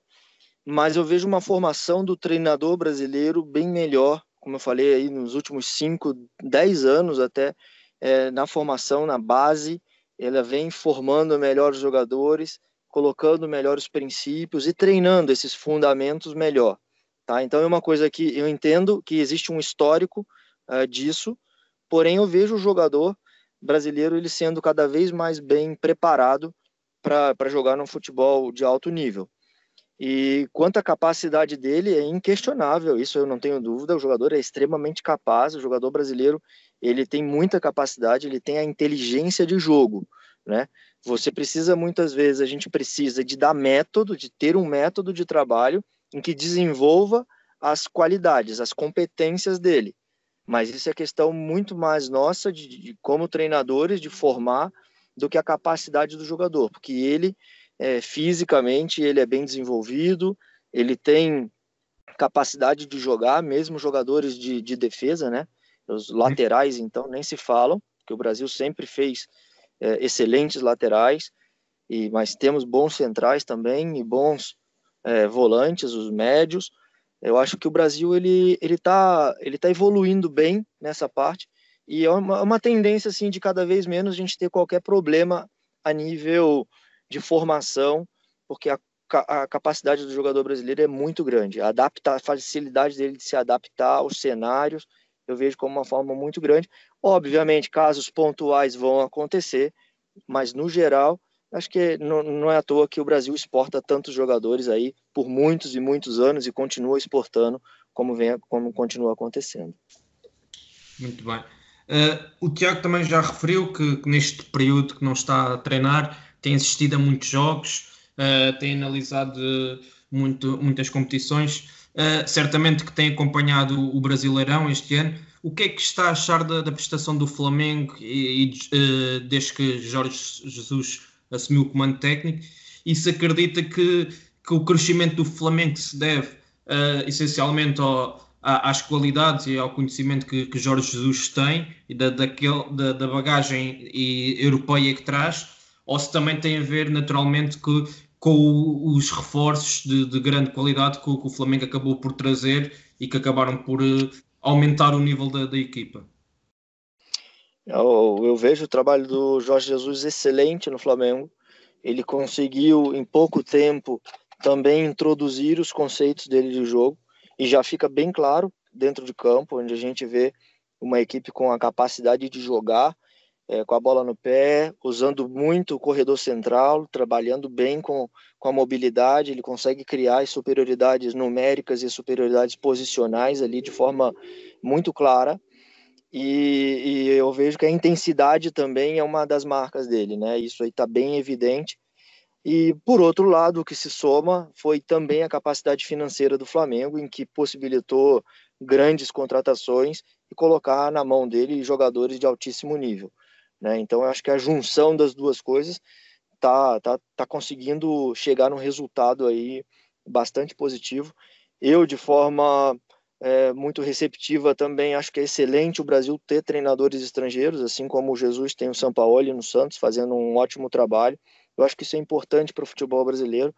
mas eu vejo uma formação do treinador brasileiro bem melhor, como eu falei aí nos últimos 5, 10 anos até, é, na formação, na base, ela vem formando melhores jogadores, colocando melhores princípios e treinando esses fundamentos melhor. Tá? Então é uma coisa que eu entendo que existe um histórico uh, disso, porém eu vejo o jogador brasileiro ele sendo cada vez mais bem preparado para jogar no futebol de alto nível. E quanto à capacidade dele, é inquestionável, isso eu não tenho dúvida, o jogador é extremamente capaz, o jogador brasileiro, ele tem muita capacidade, ele tem a inteligência de jogo, né? Você precisa, muitas vezes, a gente precisa de dar método, de ter um método de trabalho em que desenvolva as qualidades, as competências dele. Mas isso é questão muito mais nossa, de, de como treinadores, de formar do que a capacidade do jogador, porque ele é, fisicamente ele é bem desenvolvido, ele tem capacidade de jogar, mesmo jogadores de, de defesa, né? Os laterais, então, nem se falam, que o Brasil sempre fez é, excelentes laterais, e mas temos bons centrais também e bons é, volantes, os médios. Eu acho que o Brasil ele ele está ele tá evoluindo bem nessa parte e é uma, uma tendência assim de cada vez menos a gente ter qualquer problema a nível de formação, porque a, a capacidade do jogador brasileiro é muito grande. A, a facilidade dele de se adaptar aos cenários, eu vejo como uma forma muito grande. Obviamente, casos pontuais vão acontecer, mas no geral, acho que não, é à toa que o Brasil exporta tantos jogadores aí por muitos e muitos anos e continua exportando como, vem, como continua acontecendo. Muito bem. Uh, o Tiago também já referiu que, que, neste período que não está a treinar tem assistido a muitos jogos, uh, tem analisado muito, muitas competições, uh, certamente que tem acompanhado o Brasileirão este ano. O que é que está a achar da, da prestação do Flamengo e, e desde que Jorge Jesus assumiu o comando técnico? E se acredita que, que o crescimento do Flamengo se deve essencialmente ao, às qualidades e ao conhecimento que, que Jorge Jesus tem e da, daquele, da, da bagagem e, europeia que traz, ou se também tem a ver naturalmente que, com os reforços de, de grande qualidade que o, que o, Flamengo acabou por trazer e que acabaram por uh, aumentar o nível da, da equipa. Eu, eu, vejo o trabalho do Jorge Jesus excelente no Flamengo. Ele conseguiu, em pouco tempo, também introduzir os conceitos dele de jogo e já fica bem claro dentro de campo, onde a gente vê uma equipe com a capacidade de jogar é, com a bola no pé, usando muito o corredor central, trabalhando bem com, com a mobilidade, ele consegue criar superioridades numéricas e superioridades posicionais ali de forma muito clara. E, e, eu vejo que a intensidade também é uma das marcas dele, né? Isso aí está bem evidente. E, por outro lado, o que se soma foi também a capacidade financeira do Flamengo, em que possibilitou grandes contratações e colocar na mão dele jogadores de altíssimo nível. Né? Então, eu acho que a junção das duas coisas tá, tá, tá conseguindo chegar num resultado aí bastante positivo. Eu, de forma é, muito receptiva também, acho que é excelente o Brasil ter treinadores estrangeiros, assim como o Jesus tem o Sampaoli no Santos, fazendo um ótimo trabalho. Eu acho que isso é importante para o futebol brasileiro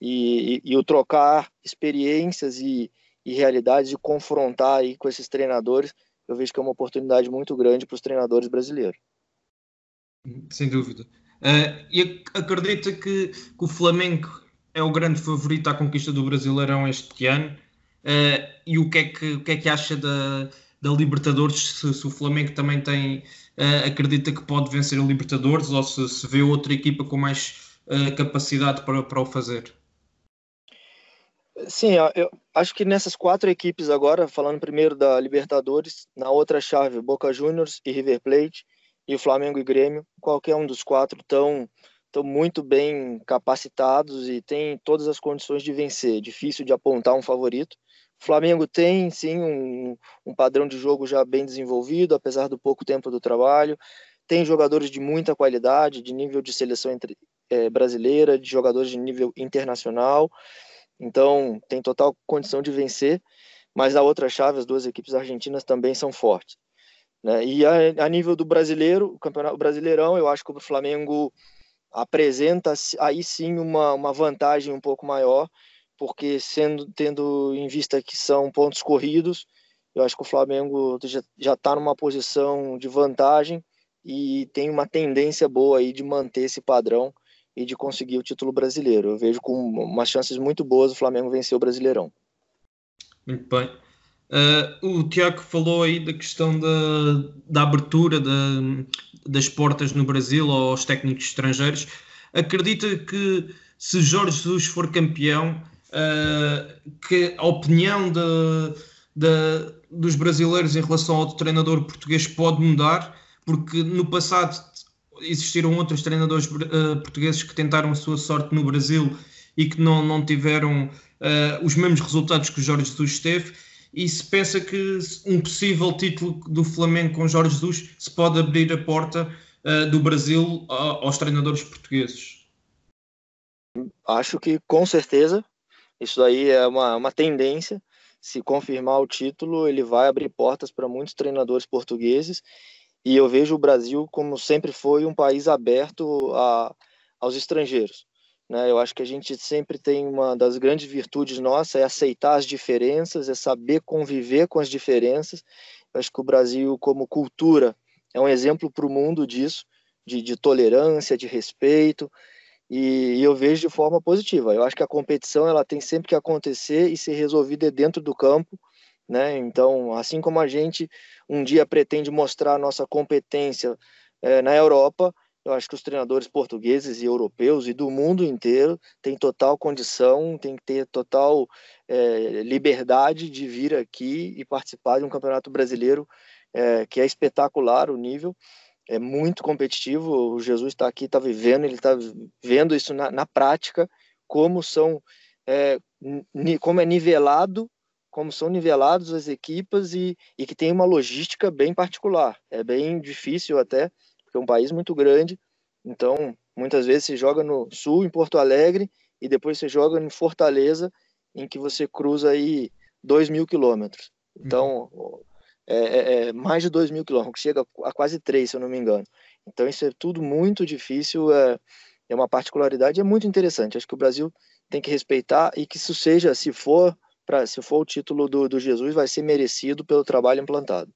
e, e, e, o trocar experiências e, e realidades e confrontar aí com esses treinadores, eu vejo que é uma oportunidade muito grande para os treinadores brasileiros. Sem dúvida. Uh, e acredita que, que, o Flamengo é o grande favorito à conquista do Brasileirão este ano? Uh, e o que, é que, o que é que acha da, da Libertadores? Se, se o Flamengo também tem uh, acredita que pode vencer a Libertadores ou se, se vê outra equipa com mais capacidade para, para o fazer? Sim, eu acho que nessas quatro equipes agora, falando primeiro da Libertadores, na outra chave, Boca Juniors e River Plate, e o Flamengo e Grêmio, qualquer um dos quatro estão estão muito bem capacitados e tem todas as condições de vencer. Difícil de apontar um favorito, o Flamengo tem, sim, um, um padrão de jogo já bem desenvolvido, apesar do pouco tempo do trabalho. Tem jogadores de muita qualidade, de nível de seleção entre, é, brasileira, de jogadores de nível internacional. Então, tem total condição de vencer. Mas na outra chave, as duas equipes argentinas também são fortes. Né? E a, a, nível do brasileiro, o campeonato brasileirão, eu acho que o Flamengo apresenta aí sim uma, uma vantagem um pouco maior porque sendo tendo em vista que são pontos corridos, eu acho que o Flamengo já está numa posição de vantagem e tem uma tendência boa aí de manter esse padrão e de conseguir o título brasileiro. Eu vejo com umas chances muito boas o Flamengo vencer o Brasileirão. Uh, o Tiago falou aí da questão da, da abertura da, das portas no Brasil aos técnicos estrangeiros. Acredita que se Jorge Jesus for campeão, uh, que a opinião de, de, dos brasileiros em relação ao treinador português pode mudar, porque no passado existiram outros treinadores uh, portugueses que tentaram a sua sorte no Brasil e que não, não tiveram os mesmos resultados que o Jorge Jesus teve. E se pensa que um possível título do Flamengo com Jorge Jesus se pode abrir a porta uh, do Brasil aos treinadores portugueses? Acho que com certeza isso aí é uma, uma tendência. Se confirmar o título, ele vai abrir portas para muitos treinadores portugueses. E eu vejo o Brasil como sempre foi um país aberto a, aos estrangeiros. Né? Eu acho que a gente sempre tem uma das grandes virtudes nossas é aceitar as diferenças, é saber conviver com as diferenças. Eu acho que o Brasil, como cultura, é um exemplo para o mundo disso, de, de tolerância, de respeito. e, e eu vejo de forma positiva. Eu acho que a competição ela tem sempre que acontecer e ser resolvida dentro do campo, né? Então, assim como a gente um dia pretende mostrar nossa competência é, na Europa, eu acho que os treinadores portugueses e europeus e do mundo inteiro têm total condição, têm que ter total é, liberdade de vir aqui e participar de um campeonato brasileiro é, que é espetacular o nível, é muito competitivo. O Jesus está aqui, está vivendo, ele está vendo isso na, na, prática, como são, é, como é nivelado, como são nivelados as equipas e, e que tem uma logística bem particular. É bem difícil até porque é um país muito grande. Então, muitas vezes se joga no sul, em Porto Alegre, e depois você joga em Fortaleza, em que você cruza aí 2 mil quilômetros. Então, é, é, é, mais de 2 mil quilômetros, chega a quase 3, se eu não me engano. Então, isso é tudo muito difícil, é, é uma particularidade, é muito interessante. Acho que o Brasil tem que respeitar e que isso seja, se for, pra, se for o título do, do Jesus, vai ser merecido pelo trabalho implantado.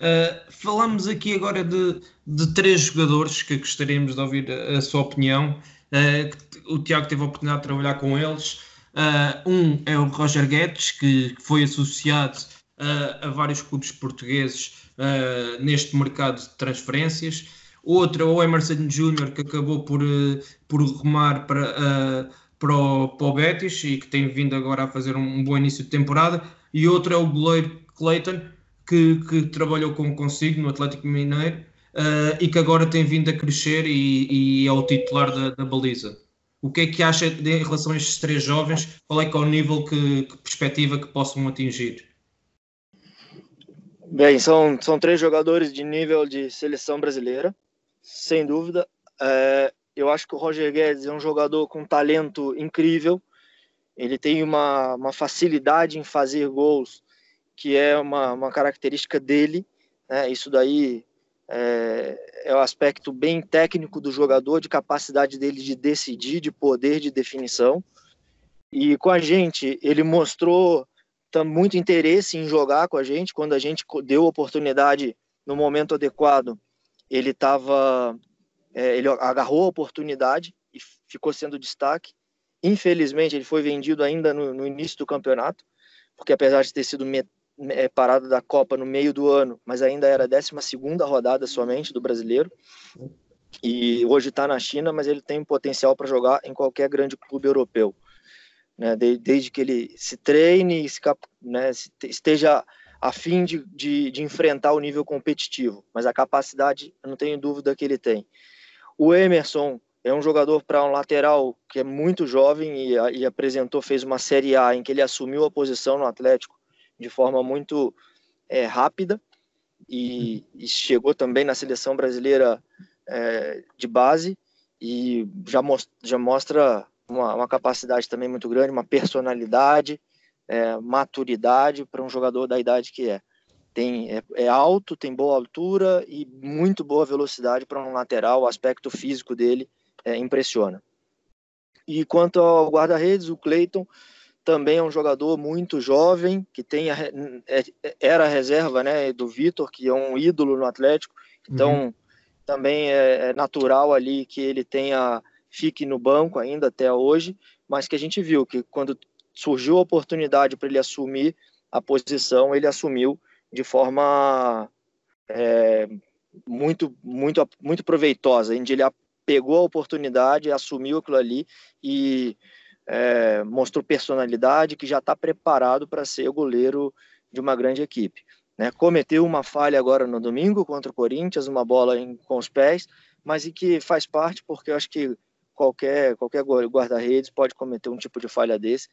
Uh, falamos aqui agora de, de, três jogadores que gostaríamos de ouvir a, a sua opinião. Uh, o Tiago teve a oportunidade de trabalhar com eles. Uh, um é o Roger Guedes, que foi associado a vários clubes portugueses neste mercado de transferências. Outro é o Emerson Júnior, que acabou por, por remar para, para, o, para o Betis e que tem vindo agora a fazer um, um bom início de temporada. E outro é o goleiro Clayton, que, que trabalhou como consigo no Atlético Mineiro uh, e que agora tem vindo a crescer e, e é o titular da, da, baliza. O que é que acha de, em relação a estes três jovens? Qual é que é o nível que, que perspectiva que possam atingir? Bem, são, são três jogadores de nível de seleção brasileira, sem dúvida. É, eu acho que o Roger Guedes é um jogador com talento incrível. Ele tem uma, uma facilidade em fazer gols que é uma, uma característica dele. Né? Isso daí é, é o aspecto bem técnico do jogador, de capacidade dele de decidir, de poder de definição. E com a gente, ele mostrou muito interesse em jogar com a gente. Quando a gente deu oportunidade no momento adequado, ele estava. É, ele agarrou a oportunidade e ficou sendo destaque. Infelizmente, ele foi vendido ainda no, no início do campeonato, porque apesar de ter sido é, parada da Copa no meio do ano, mas ainda era a 12 rodada somente do brasileiro. E hoje está na China, mas ele tem potencial para jogar em qualquer grande clube europeu. Né? Desde que ele se treine, se, né, esteja a fim de, de, de, enfrentar o nível competitivo. Mas a capacidade, eu não tenho dúvida que ele tem. O Emerson é um jogador para um lateral que é muito jovem e, e apresentou, fez uma Série A em que ele assumiu a posição no Atlético de forma muito é, rápida e, e, chegou também na seleção brasileira é, de base e já, most, já mostra uma, uma, capacidade também muito grande, uma personalidade, é, maturidade para um jogador da idade que é. Tem, é, é alto, tem boa altura e muito boa velocidade para um lateral, o aspecto físico dele é, impressiona. E quanto ao guarda-redes, o Cleiton, também é um jogador muito jovem, que tem a, é, era a reserva né, do Vitor, que é um ídolo no Atlético. Então, uhum. também é, é, natural ali que ele tenha fique no banco ainda até hoje, mas que a gente viu que quando surgiu a oportunidade para ele assumir a posição, ele assumiu de forma é, muito, muito, muito proveitosa, onde ele pegou a oportunidade, assumiu aquilo ali e é, mostrou personalidade, que já está preparado para ser o goleiro de uma grande equipe. Né? Cometeu uma falha agora no domingo contra o Corinthians, uma bola em, com os pés, mas e que faz parte, porque eu acho que qualquer, qualquer guarda-redes pode cometer um tipo de falha desse,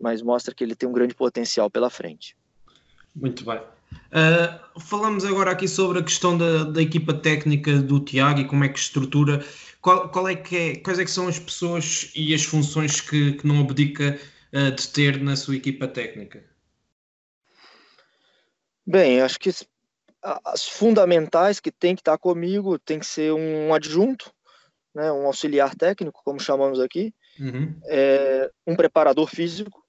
mas mostra que ele tem um grande potencial pela frente. Muito bem. Uh, falamos agora aqui sobre a questão da, da equipa técnica do Tiago e como é que estrutura qual, qual é que é, quais é que são as pessoas e as funções que, que não abdica uh, de ter na sua equipa técnica? Bem, acho que as fundamentais que tem que estar comigo tem que ser um adjunto, né, um auxiliar técnico, como chamamos aqui, uhum. é, um preparador físico,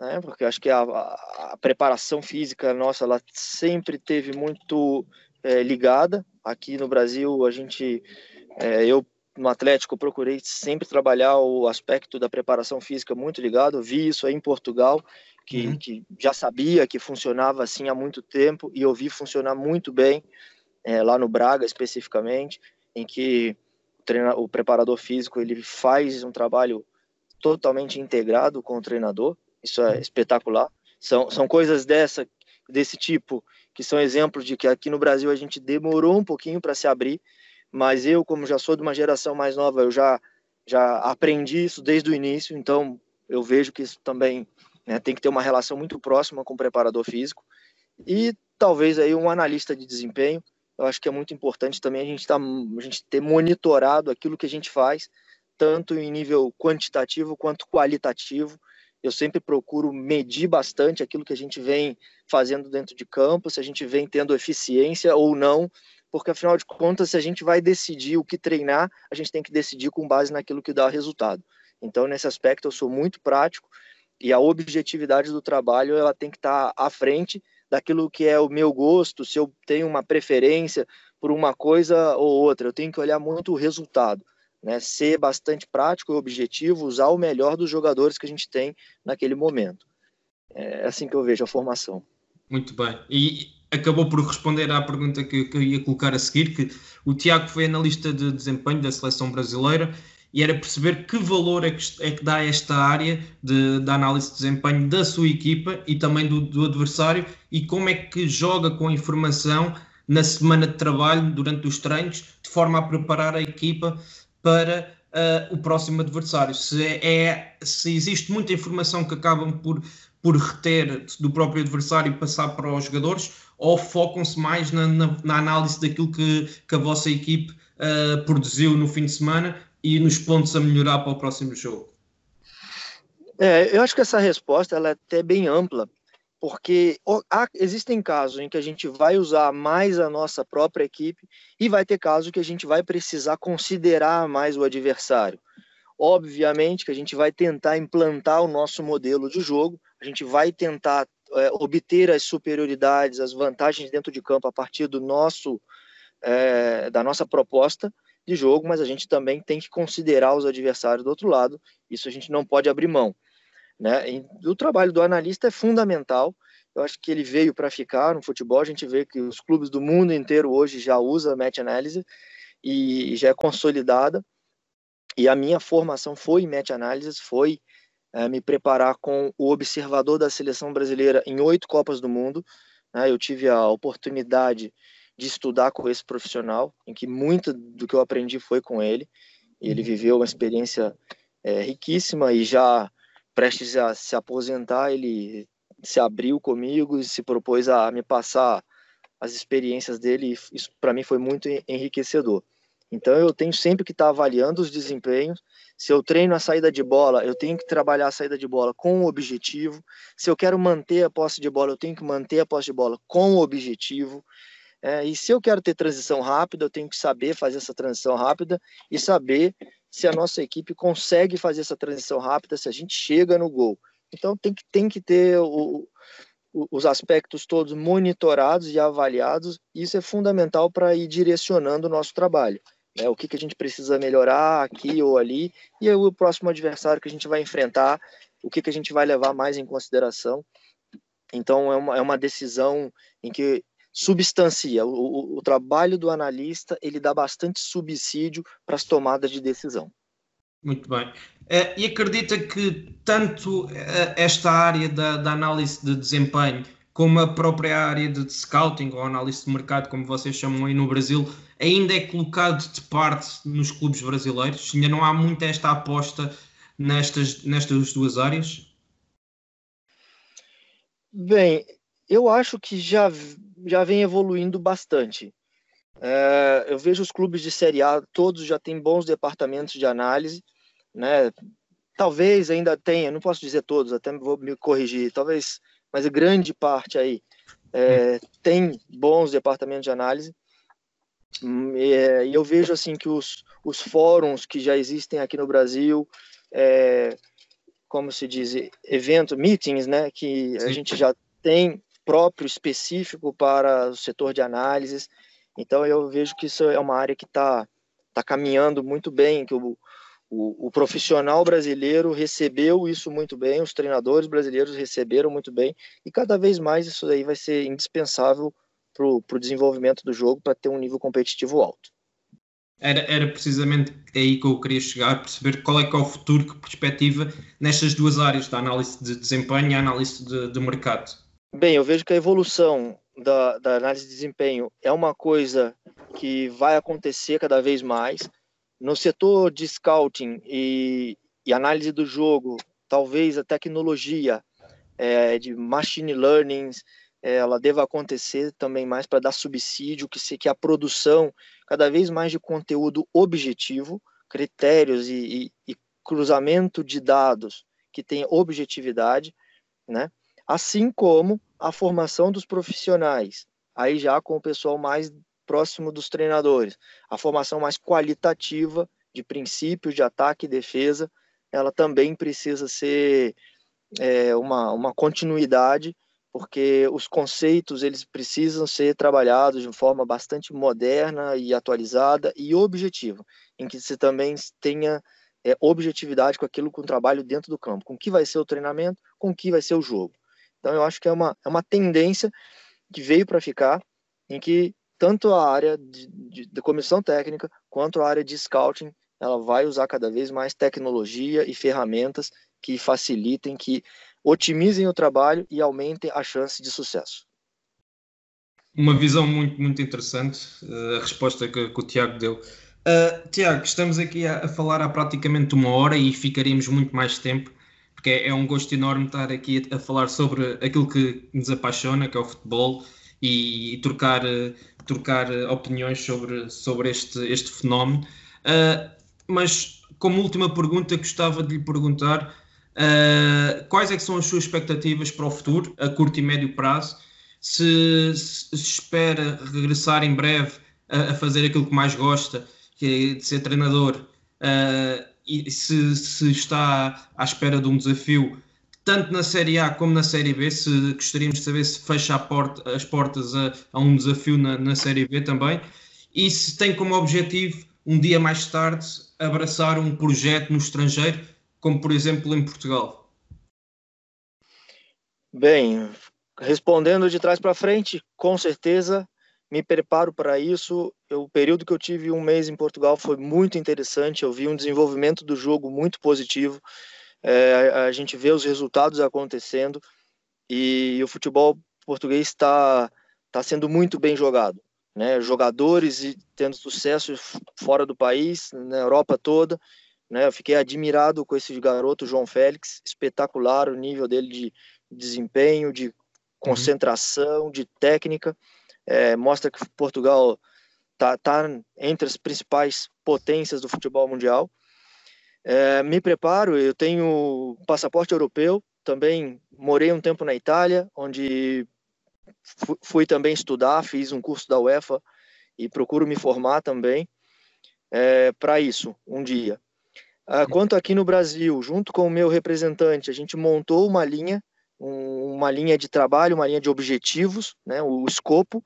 né, porque acho que a, a, preparação física nossa ela sempre teve muito é, ligada. Aqui no Brasil, a gente, é, eu no Atlético, procurei sempre trabalhar o aspecto da preparação física muito ligado. vi isso aí em Portugal, que, uhum. que já sabia que funcionava assim há muito tempo, e eu vi funcionar muito bem é, lá no Braga, especificamente, em que o, treina, o preparador físico ele faz um trabalho totalmente integrado com o treinador. Isso é uhum. espetacular. São, são coisas dessa, desse tipo que são exemplos de que aqui no Brasil a gente demorou um pouquinho para se abrir, mas eu, como já sou de uma geração mais nova, eu já, já aprendi isso desde o início, então eu vejo que isso também né, tem que ter uma relação muito próxima com o preparador físico e talvez aí um analista de desempenho. Eu acho que é muito importante também a gente, tá, a gente ter monitorado aquilo que a gente faz, tanto em nível quantitativo quanto qualitativo. Eu sempre procuro medir bastante aquilo que a gente vem fazendo dentro de campo, se a gente vem tendo eficiência ou não porque afinal de contas, se a gente vai decidir o que treinar, a gente tem que decidir com base naquilo que dá resultado. Então, nesse aspecto, eu sou muito prático e a objetividade do trabalho ela tem que estar à frente daquilo que é o meu gosto, se eu tenho uma preferência por uma coisa ou outra, eu tenho que olhar muito o resultado, né? Ser bastante prático e objetivo, usar o melhor dos jogadores que a gente tem naquele momento. É assim que eu vejo a formação. Muito bem. E acabou por responder à pergunta que, eu ia colocar a seguir, que o Tiago foi analista de desempenho da seleção brasileira e era perceber que valor é que, é que dá esta área de, de, análise de desempenho da sua equipa e também do, do, adversário e como é que joga com a informação na semana de trabalho, durante os treinos, de forma a preparar a equipa para uh, o próximo adversário. Se, é, é, se existe muita informação que acabam por, por reter do próprio adversário e passar para os jogadores, ou focam-se mais na, na, na, análise daquilo que, que a vossa equipe uh, produziu no fim de semana e nos pontos a melhorar para o próximo jogo? É, eu acho que essa resposta ela é até bem ampla, porque há, existem casos em que a gente vai usar mais a nossa própria equipe e vai ter casos que a gente vai precisar considerar mais o adversário. Obviamente que a gente vai tentar implantar o nosso modelo de jogo, a gente vai tentar é, obter as superioridades, as vantagens dentro de campo a partir do nosso é, da nossa proposta de jogo, mas a gente também tem que considerar os adversários do outro lado. Isso a gente não pode abrir mão. Né? E o trabalho do analista é fundamental. Eu acho que ele veio para ficar no futebol. A gente vê que os clubes do mundo inteiro hoje já usam match análise e já é consolidada. E a minha formação foi em match análise, foi é, me preparar com o observador da seleção brasileira em oito Copas do Mundo. Né? Eu tive a oportunidade de estudar com esse profissional, em que muito do que eu aprendi foi com ele. Ele uhum. viveu uma experiência é, riquíssima e já prestes a se aposentar, ele se abriu comigo e se propôs a me passar as experiências dele. E isso para mim foi muito enriquecedor. Então eu tenho sempre que estar tá avaliando os desempenhos. Se eu treino a saída de bola, eu tenho que trabalhar a saída de bola com o objetivo. Se eu quero manter a posse de bola, eu tenho que manter a posse de bola com o objetivo. É, e se eu quero ter transição rápida, eu tenho que saber fazer essa transição rápida e saber se a nossa equipe consegue fazer essa transição rápida, se a gente chega no gol. Então tem que, tem que ter o, o, os aspectos todos monitorados e avaliados. Isso é fundamental para ir direcionando o nosso trabalho né, o que, que a gente precisa melhorar aqui ou ali, e aí o próximo adversário que a gente vai enfrentar, o que, que a gente vai levar mais em consideração. Então, é uma, é uma decisão em que substancia. O, o, o trabalho do analista, ele dá bastante subsídio para as tomadas de decisão. Muito bem. É, e acredita que tanto é, esta área da, da análise de desempenho como a própria área de scouting ou análise de mercado, como vocês chamam aí no Brasil, ainda é colocado de parte nos clubes brasileiros? Ainda não há muita esta aposta nestas, nestas duas áreas? Bem, eu acho que já, já vem evoluindo bastante. É, eu vejo os clubes de Série A, todos já têm bons departamentos de análise, né? Talvez ainda tenha, não posso dizer todos, até vou me corrigir, talvez, mas grande parte aí é, tem bons departamentos de análise. Hum, é, e eu vejo assim que os, os fóruns que já existem aqui no Brasil, é, como se diz, evento, meetings, né, que a gente já tem próprio específico para o setor de análises. Então eu vejo que isso é uma área que está tá caminhando muito bem, que o, o, o, profissional brasileiro recebeu isso muito bem, os treinadores brasileiros receberam muito bem, e cada vez mais isso aí vai ser indispensável para o desenvolvimento do jogo para ter um nível competitivo alto. Era, era precisamente aí que eu queria chegar, perceber qual é que é o futuro, que perspectiva nestas duas áreas, da análise de desempenho e a análise de, de mercado. Bem, eu vejo que a evolução da, da análise de desempenho é uma coisa que vai acontecer cada vez mais. No setor de scouting e, e análise do jogo, talvez a tecnologia é, de machine learning, é, ela deva acontecer também mais para dar subsídio, que, se, que a produção cada vez mais de conteúdo objetivo, critérios e, e, e cruzamento de dados que tem objetividade, né? Assim como a formação dos profissionais, aí já com o pessoal mais próximo dos treinadores, a formação mais qualitativa de princípios de ataque e defesa, ela também precisa ser é, uma, uma continuidade porque os conceitos eles precisam ser trabalhados de forma bastante moderna e atualizada e objetiva, em que você também tenha é, objetividade com aquilo com o trabalho dentro do campo, com o que vai ser o treinamento, com o que vai ser o jogo. Então eu acho que é uma, é uma tendência que veio para ficar, em que tanto a área de, de, de comissão técnica quanto a área de scouting ela vai usar cada vez mais tecnologia e ferramentas que facilitem, que otimizem o trabalho e aumentem a chance de sucesso. Uma visão muito, muito interessante, eh, a resposta que, que o Tiago deu. Uh, Tiago, estamos aqui a, a, falar há praticamente uma hora e ficaríamos muito mais tempo, porque é, é um gosto enorme estar aqui a, falar sobre aquilo que nos apaixona, que é o futebol, e, trocar, uh, trocar opiniões sobre, sobre este, este fenómeno. Uh, mas, como última pergunta, gostava de lhe perguntar Uh, quais é são as suas expectativas para o futuro, a curto e médio prazo? Se, se espera regressar em breve a, a, fazer aquilo que mais gosta, que é de ser treinador, uh, e se, se, está à espera de um desafio, tanto na Série A como na Série B, se gostaríamos de saber se fecha porta, as portas a, a um desafio na, na Série B também, e se tem como objetivo, um dia mais tarde, abraçar um projeto no estrangeiro como por exemplo em Portugal? Bem, respondendo de trás para frente, com certeza me preparo para isso. Eu, o período que eu tive um mês em Portugal foi muito interessante. Eu vi um desenvolvimento do jogo muito positivo. É, a gente vê os resultados acontecendo e o futebol português está tá sendo muito bem jogado. Né? Jogadores tendo sucesso fora do país, na Europa toda, né? Eu fiquei admirado com esse garoto, João Félix, espetacular o nível dele de desempenho, de concentração, uhum. de técnica. É, mostra que Portugal está tá entre as principais potências do futebol mundial. É, me preparo, eu tenho passaporte europeu, também morei um tempo na Itália, onde fui também estudar, fiz um curso da UEFA e procuro me formar também é, para isso um dia. Ah, quanto aqui no Brasil, junto com o meu representante, a gente montou uma linha, um, uma linha de trabalho, uma linha de objetivos, né, o escopo,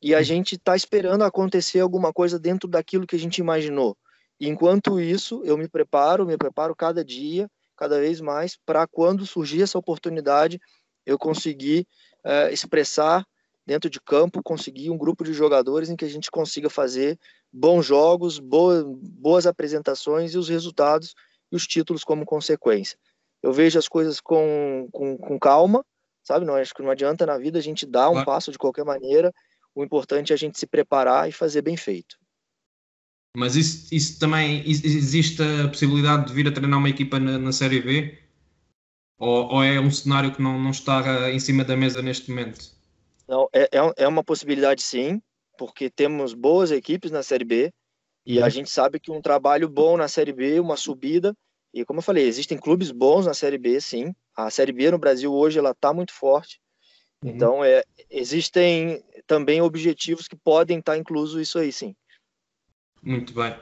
e a gente está esperando acontecer alguma coisa dentro daquilo que a gente imaginou. Enquanto isso, eu me preparo, me preparo cada dia, cada vez mais, para quando surgir essa oportunidade, eu conseguir uh, expressar dentro de campo, conseguir um grupo de jogadores em que a gente consiga fazer bons jogos, boas, boas apresentações e os resultados e os títulos como consequência. Eu vejo as coisas com, com, com calma, sabe? Não acho que não adianta na vida a gente dar um passo de qualquer maneira. O importante é a gente se preparar e fazer bem feito. Mas isso, isso também existe a possibilidade de vir a treinar uma equipa na, na Série B? Ou, ou, é um cenário que não, não está em cima da mesa neste momento? Não, é, é, é uma possibilidade sim porque temos boas equipes na Série B e a uhum. gente sabe que um trabalho bom na Série B, uma subida, e como eu falei, existem clubes bons na Série B, sim. A Série B no Brasil hoje ela está muito forte. Uhum. Então, é, existem também objetivos que podem estar tá inclusos isso aí, sim. Muito bem.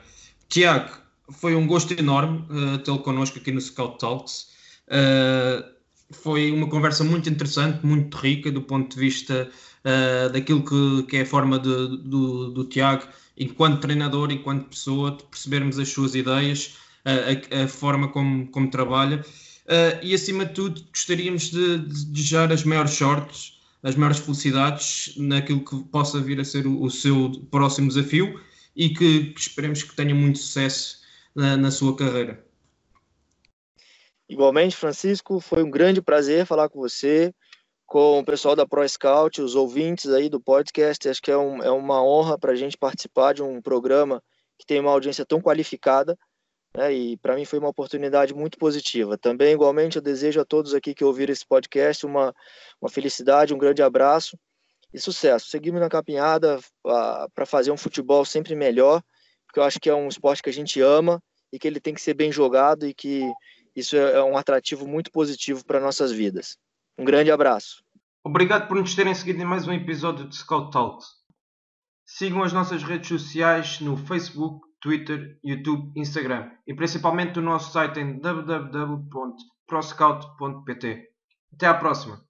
Tiago, foi um gosto enorme uh, tê-lo connosco aqui no Scout Talks. Uh, foi uma conversa muito interessante, muito rica do ponto de vista uh, daquilo que, que, é a forma de, do, do Tiago enquanto treinador, enquanto pessoa, de percebermos as suas ideias, a, a, forma como, como trabalha. Uh, e acima de tudo, gostaríamos de, de desejar as maiores sortes, as maiores felicidades naquilo que possa vir a ser o, o seu próximo desafio e que, que, esperemos que tenha muito sucesso na, na sua carreira. Igualmente, Francisco, foi um grande prazer falar com você, com o pessoal da Pro Scout, os ouvintes aí do podcast. Acho que é, um, é uma honra para a gente participar de um programa que tem uma audiência tão qualificada né, e para mim foi uma oportunidade muito positiva. Também, igualmente, eu desejo a todos aqui que ouviram esse podcast uma, uma felicidade, um grande abraço e sucesso. Seguimos na caminhada para fazer um futebol sempre melhor, porque eu acho que é um esporte que a gente ama e que ele tem que ser bem jogado e que isso é, é um atrativo muito positivo para nossas vidas. Um grande abraço. Obrigado por nos terem seguido em mais um episódio de Scout Talks. Sigam as nossas redes sociais no Facebook, Twitter, YouTube, Instagram e principalmente o nosso site em www.proscout.pt. Até à próxima!